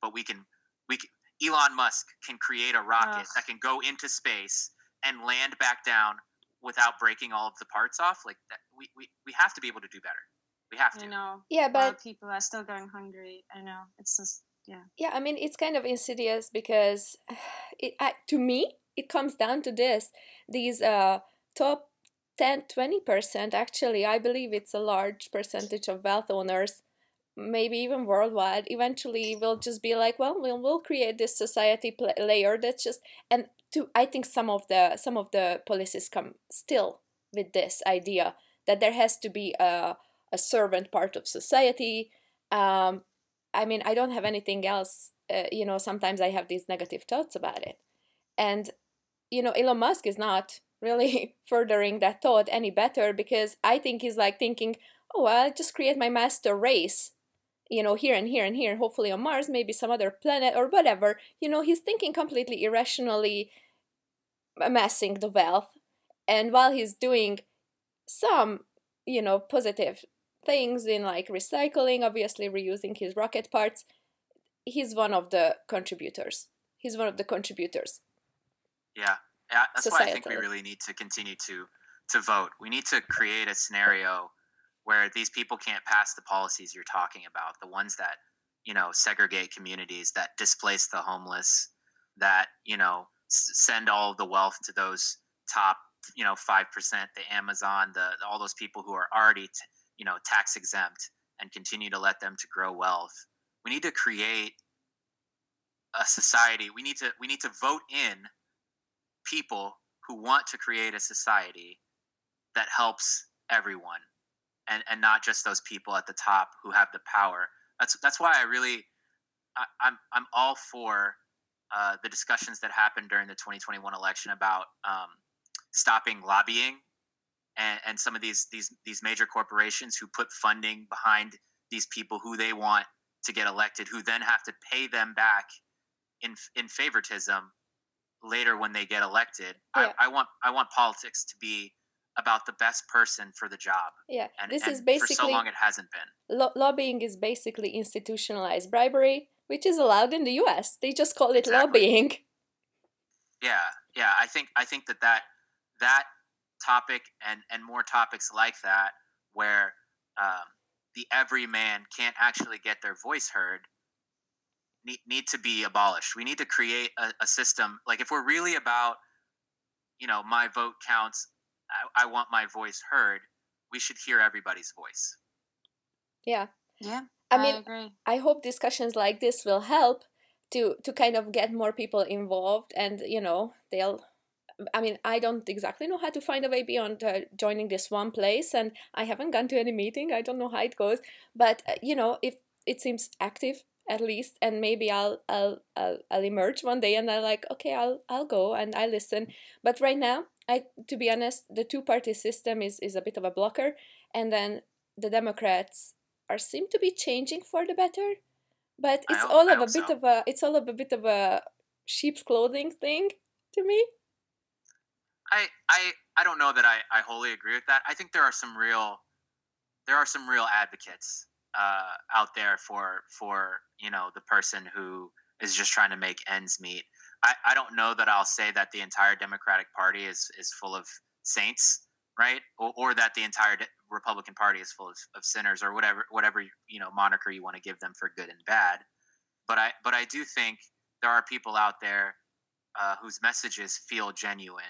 but we can we can, Elon Musk can create a rocket Ugh. that can go into space and land back down without breaking all of the parts off like that we, we, we have to be able to do better. We have to. I know. Yeah but people are still going hungry. I know. It's just yeah. Yeah I mean it's kind of insidious because it I, to me it comes down to this these uh top 10 20% actually i believe it's a large percentage of wealth owners maybe even worldwide. Eventually will just be like well we'll, we'll create this society layer that's just and to i think some of the some of the policies come still with this idea that there has to be a, a servant part of society. Um, i mean i don't have anything else uh, you know sometimes i have these negative thoughts about it. And you know elon musk is not really furthering that thought any better because I think he's like thinking, oh, I'll just create my master race, you know, here and here and here, hopefully on Mars, maybe some other planet or whatever. You know, he's thinking completely irrationally, amassing the wealth. And while he's doing some, you know, positive things in like recycling, obviously reusing his rocket parts, he's one of the contributors. He's one of the contributors. Yeah, yeah, that's why I think we really need to continue to to vote. We need to create a scenario where these people can't pass the policies you're talking about, the ones that you know segregate communities, that displace the homeless, that you know send all the wealth to those top you know five percent, the Amazon, the all those people who are already t- you know tax exempt, and continue to let them to grow wealth. We need to create a society. We need to we need to vote in people who want to create a society that helps everyone and, and not just those people at the top who have the power. That's that's why I really I, am I'm, I'm all for uh, the discussions that happened during the 2021 election about um, stopping lobbying and, and some of these these these major corporations who put funding behind these people who they want to get elected, who then have to pay them back in in favoritism later when they get elected. Yeah. I, I, want I want politics to be about the best person for the job. Yeah, and, this and is basically for so long it hasn't been. Lo- lobbying is basically institutionalized bribery, which is allowed in the U.S. They just call it exactly. lobbying. Yeah, yeah. I think I think that that that topic and and more topics like that where um, the everyman can't actually get their voice heard need, need to be abolished. We need to create a, a system. Like if we're really about, you know, my vote counts, I, I want my voice heard. We should hear everybody's voice. Yeah. Yeah. I mean, I, agree. I hope discussions like this will help to to kind of get more people involved, and you know, they'll. I mean, I don't exactly know how to find a way beyond uh, joining this one place, and I haven't gone to any meeting. I don't know how it goes, but uh, you know, if it seems active at least and maybe I'll, I'll I'll I'll emerge one day and I like okay I'll I'll go and I listen. But right now I to be honest the two party system is is a bit of a blocker and then the Democrats are seem to be changing for the better but it's all of a bit so. of a it's all of a bit of a sheep's clothing thing to me. I I I don't know that I I wholly agree with that. I think there are some real there are some real advocates uh, out there for for you know the person who is just trying to make ends meet. I, I don't know that I'll say that the entire Democratic Party is is full of saints, right? Or, or that the entire Republican Party is full of, of sinners, or whatever whatever you know moniker you want to give them for good and bad. But I but I do think there are people out there uh, whose messages feel genuine.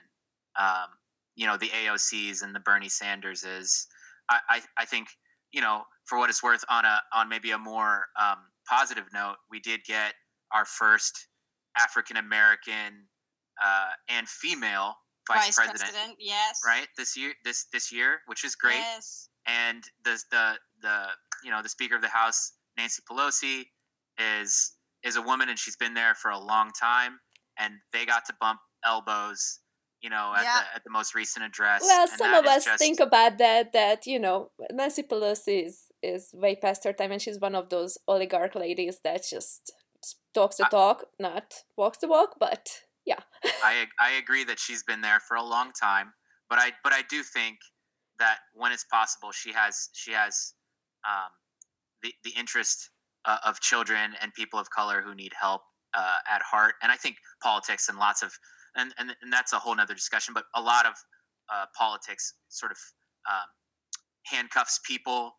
Um, you know, the AOCs and the Bernie Sanderses. I, I, I think you know, for what it's worth, on a on maybe a more um, positive note, we did get our first African American uh, and female vice, vice president, president, Yes. Right this year, this this year, which is great. Yes. And the the the you know the Speaker of the House, Nancy Pelosi, is is a woman, and she's been there for a long time. And they got to bump elbows you know, at, yeah. the, at the most recent address. Well, some of us just... think about that, that, you know, Nancy Pelosi is, is way past her time and she's one of those oligarch ladies that just talks the talk, not walks the walk, but yeah. I, I agree that she's been there for a long time, but I, but I do think that when it's possible, she has, she has um, the, the interest uh, of children and people of color who need help uh, at heart. And I think politics and lots of and and, and that's a whole nother discussion. But a lot of uh, politics sort of um, handcuffs people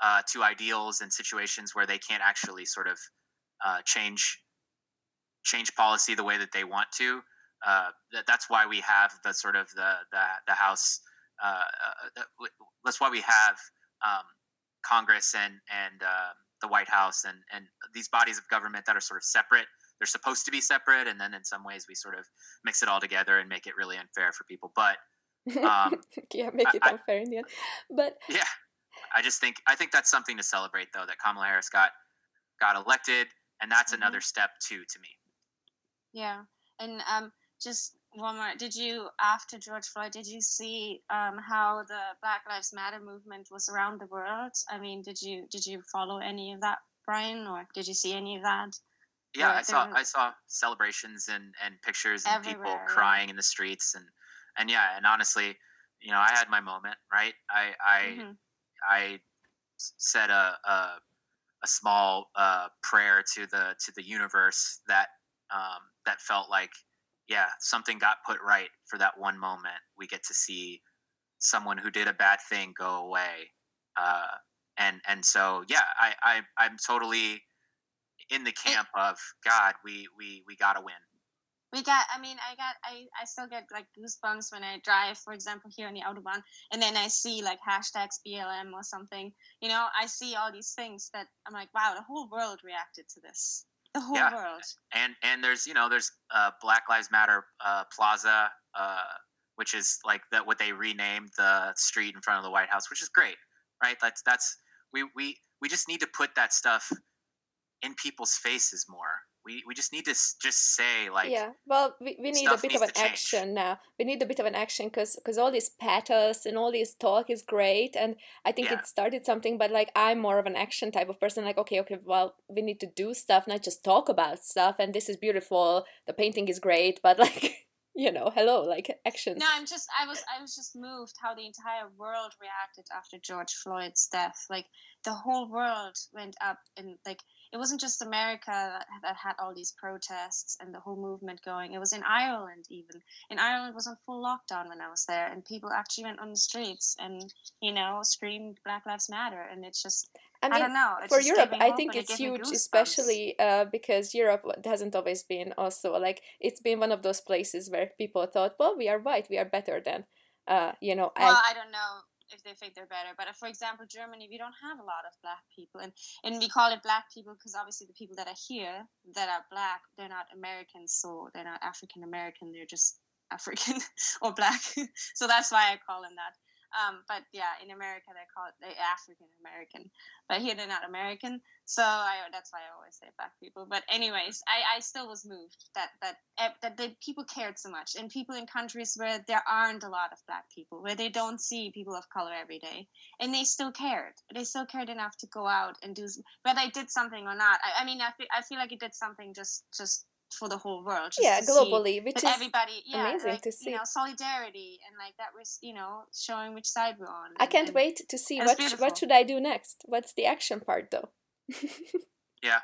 uh, to ideals and situations where they can't actually sort of uh, change change policy the way that they want to. Uh, that, that's why we have the sort of the the, the House. Uh, uh, that's why we have um, Congress and and the White House and and these bodies of government that are sort of separate they're supposed to be separate, and then in some ways we sort of mix it all together and make it really unfair for people. But um, yeah, make it I, unfair in the end. But yeah, I just think I think that's something to celebrate, though, that Kamala Harris got got elected, and that's mm-hmm. another step too to me. Yeah, and um, just one more. Did you after George Floyd? Did you see um, how the Black Lives Matter movement was around the world? I mean, did you did you follow any of that, Brian, or did you see any of that? yeah, I saw I saw celebrations and and pictures and people crying in the streets and and yeah, and honestly, you know, I had my moment, right? I I mm-hmm. I said a a, a small uh, prayer to the to the universe that um, that felt like yeah, something got put right for that one moment. We get to see someone who did a bad thing go away. Uh, and and so yeah, I, I I'm totally in the camp of God, we we we gotta win. We got. I mean, I got. I I still get like goosebumps when I drive, for example, here on the autobahn, and then I see like hashtags BLM or something. You know, I see all these things that I'm like, wow, the whole world reacted to this. The whole yeah. world. And and there's you know there's uh, Black Lives Matter uh, Plaza, uh, which is like that what they renamed the street in front of the White House, which is great, right? That's that's we we we just need to put that stuff in people's faces more. We, we just need to just say like yeah well we, we need a bit of an action now. We need a bit of an action because because all this pathos and all this talk is great and i think yeah. it started something but like i'm more of an action type of person like okay okay well we need to do stuff not just talk about stuff and this is beautiful the painting is great but like you know hello like action no i'm just i was i was just moved how the entire world reacted after george floyd's death. Like the whole world went up and like it wasn't just America that, that had all these protests and the whole movement going. It was in Ireland even. In Ireland was on full lockdown when I was there, and people actually went on the streets and you know screamed Black Lives Matter, and it's just. I, mean, I don't know. for Europe, I think it's huge, especially uh, because Europe hasn't always been also like it's been one of those places where people thought, well, we are white, we are better than, uh, you know. Well, I, I don't know if they think they're better. But for example, Germany, we don't have a lot of black people, and and we call it black people because obviously the people that are here that are black, they're not Americans, so they're not African American. They're just African or black. so that's why I call them that. Um, but yeah, in America they call it the African American, but here they're not American. So I, that's why I always say black people. But anyways, I, I still was moved that that that the people cared so much, and people in countries where there aren't a lot of black people, where they don't see people of color every day, and they still cared. They still cared enough to go out and do whether they did something or not. I, I mean, I feel, I feel like it did something just just for the whole world. yeah, globally, which is everybody, yeah, amazing like, to see. You know, solidarity and like that was, you know, showing which side we're on. I can't wait to see what what should I do next. What's the action part, though? yeah,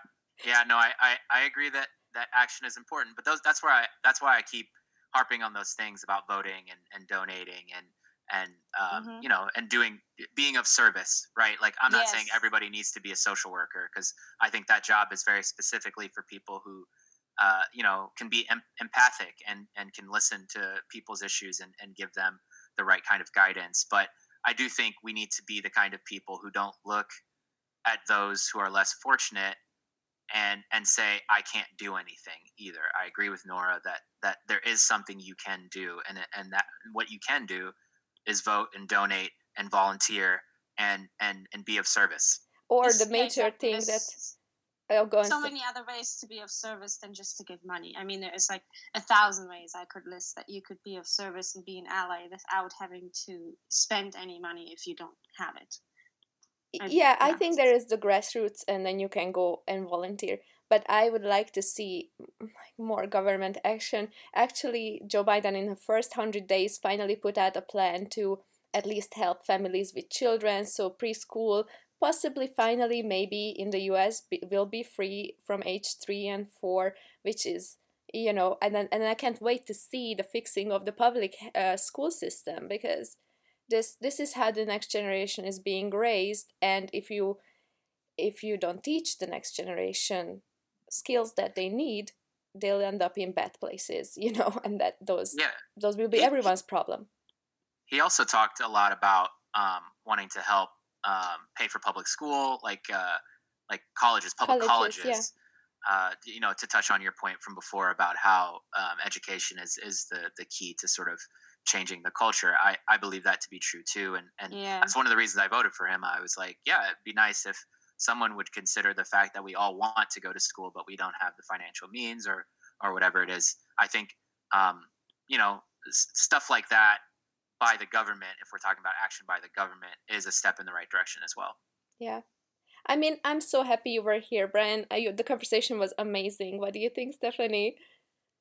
yeah, no, I, I I agree that that action is important, but those that's where I that's why I keep harping on those things about voting and, and donating and and um, mm-hmm. you know and doing being of service right like i'm not yes. saying everybody needs to be a social worker because i think that job is very specifically for people who uh, you know can be em- empathic and and can listen to people's issues and, and give them the right kind of guidance but i do think we need to be the kind of people who don't look at those who are less fortunate and and say I can't do anything either. I agree with Nora that that there is something you can do, and and that what you can do is vote and donate and volunteer and and and be of service. Or the major thing that I'll go so many other ways to be of service than just to give money. I mean, there's like a thousand ways I could list that you could be of service and be an ally without having to spend any money if you don't have it yeah, I think there is the grassroots, and then you can go and volunteer. But I would like to see more government action. Actually, Joe Biden, in the first hundred days, finally put out a plan to at least help families with children. So preschool, possibly, finally, maybe in the U.S. will be free from age three and four, which is you know, and then and I can't wait to see the fixing of the public uh, school system because this this is how the next generation is being raised and if you if you don't teach the next generation skills that they need they'll end up in bad places you know and that those yeah. those will be everyone's problem he also talked a lot about um, wanting to help um, pay for public school like uh, like colleges public colleges, colleges. Yeah. Uh, you know to touch on your point from before about how um, education is is the the key to sort of changing the culture. I, I believe that to be true too. And, and yeah. that's one of the reasons I voted for him. I was like, yeah, it'd be nice if someone would consider the fact that we all want to go to school, but we don't have the financial means or, or whatever it is. I think, um, you know, stuff like that by the government, if we're talking about action by the government, is a step in the right direction as well. Yeah. I mean, I'm so happy you were here, Brian. I, the conversation was amazing. What do you think, Stephanie?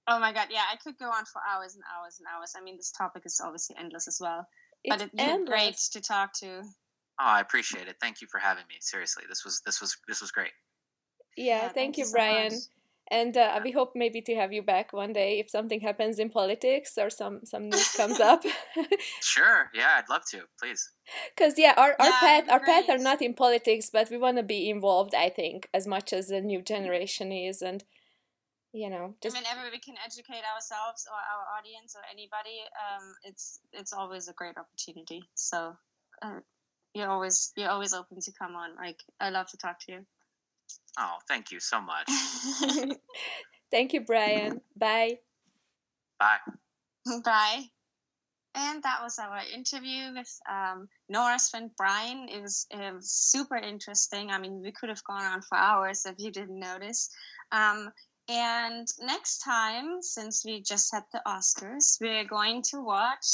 Oh my god, yeah, I could go on for hours and hours and hours. I mean, this topic is obviously endless as well. It's but it's great to talk to. Oh, I appreciate it. Thank you for having me. Seriously, this was this was this was great. Yeah, yeah thank, thank, you, so Brian. Much. And uh, we hope maybe to have you back one day if something happens in politics or some some news comes up. sure. Yeah, I'd love to. Please. Because yeah, our our yeah, path our path are not in politics, but we want to be involved. I think as much as the new generation is, and you know just whenever we can educate ourselves or our audience or anybody um, it's it's always a great opportunity so uh, you're always you're always open to come on like i love to talk to you oh thank you so much thank you brian bye bye bye and that was our interview with um, Nora's friend Brian. It was, it was super interesting. I mean, we could have gone on for hours if you didn't notice. Um, and next time, since we just had the Oscars, we're going to watch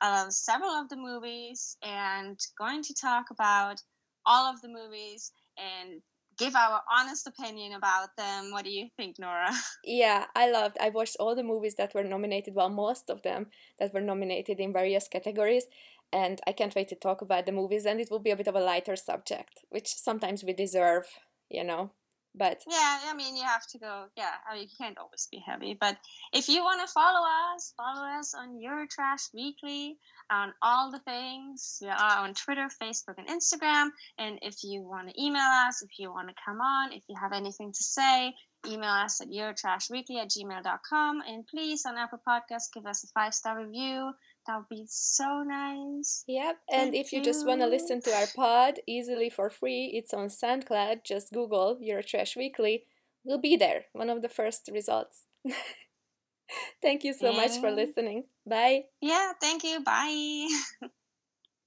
uh, several of the movies and going to talk about all of the movies and give our honest opinion about them. What do you think, Nora? Yeah, I loved. I watched all the movies that were nominated. Well, most of them that were nominated in various categories, and I can't wait to talk about the movies. And it will be a bit of a lighter subject, which sometimes we deserve, you know. But yeah, I mean, you have to go. Yeah, I mean, you can't always be heavy. But if you want to follow us, follow us on Eurotrash Weekly on all the things. We are uh, on Twitter, Facebook, and Instagram. And if you want to email us, if you want to come on, if you have anything to say, email us at eurotrashweekly at gmail.com. And please, on Apple Podcasts, give us a five star review. That would be so nice. Yep. And Thank if you, you. just want to listen to our pod easily for free, it's on SoundCloud. Just Google Your Eurotrash Weekly. We'll be there. One of the first results. thank you so much for listening. Bye. Yeah, thank you. Bye.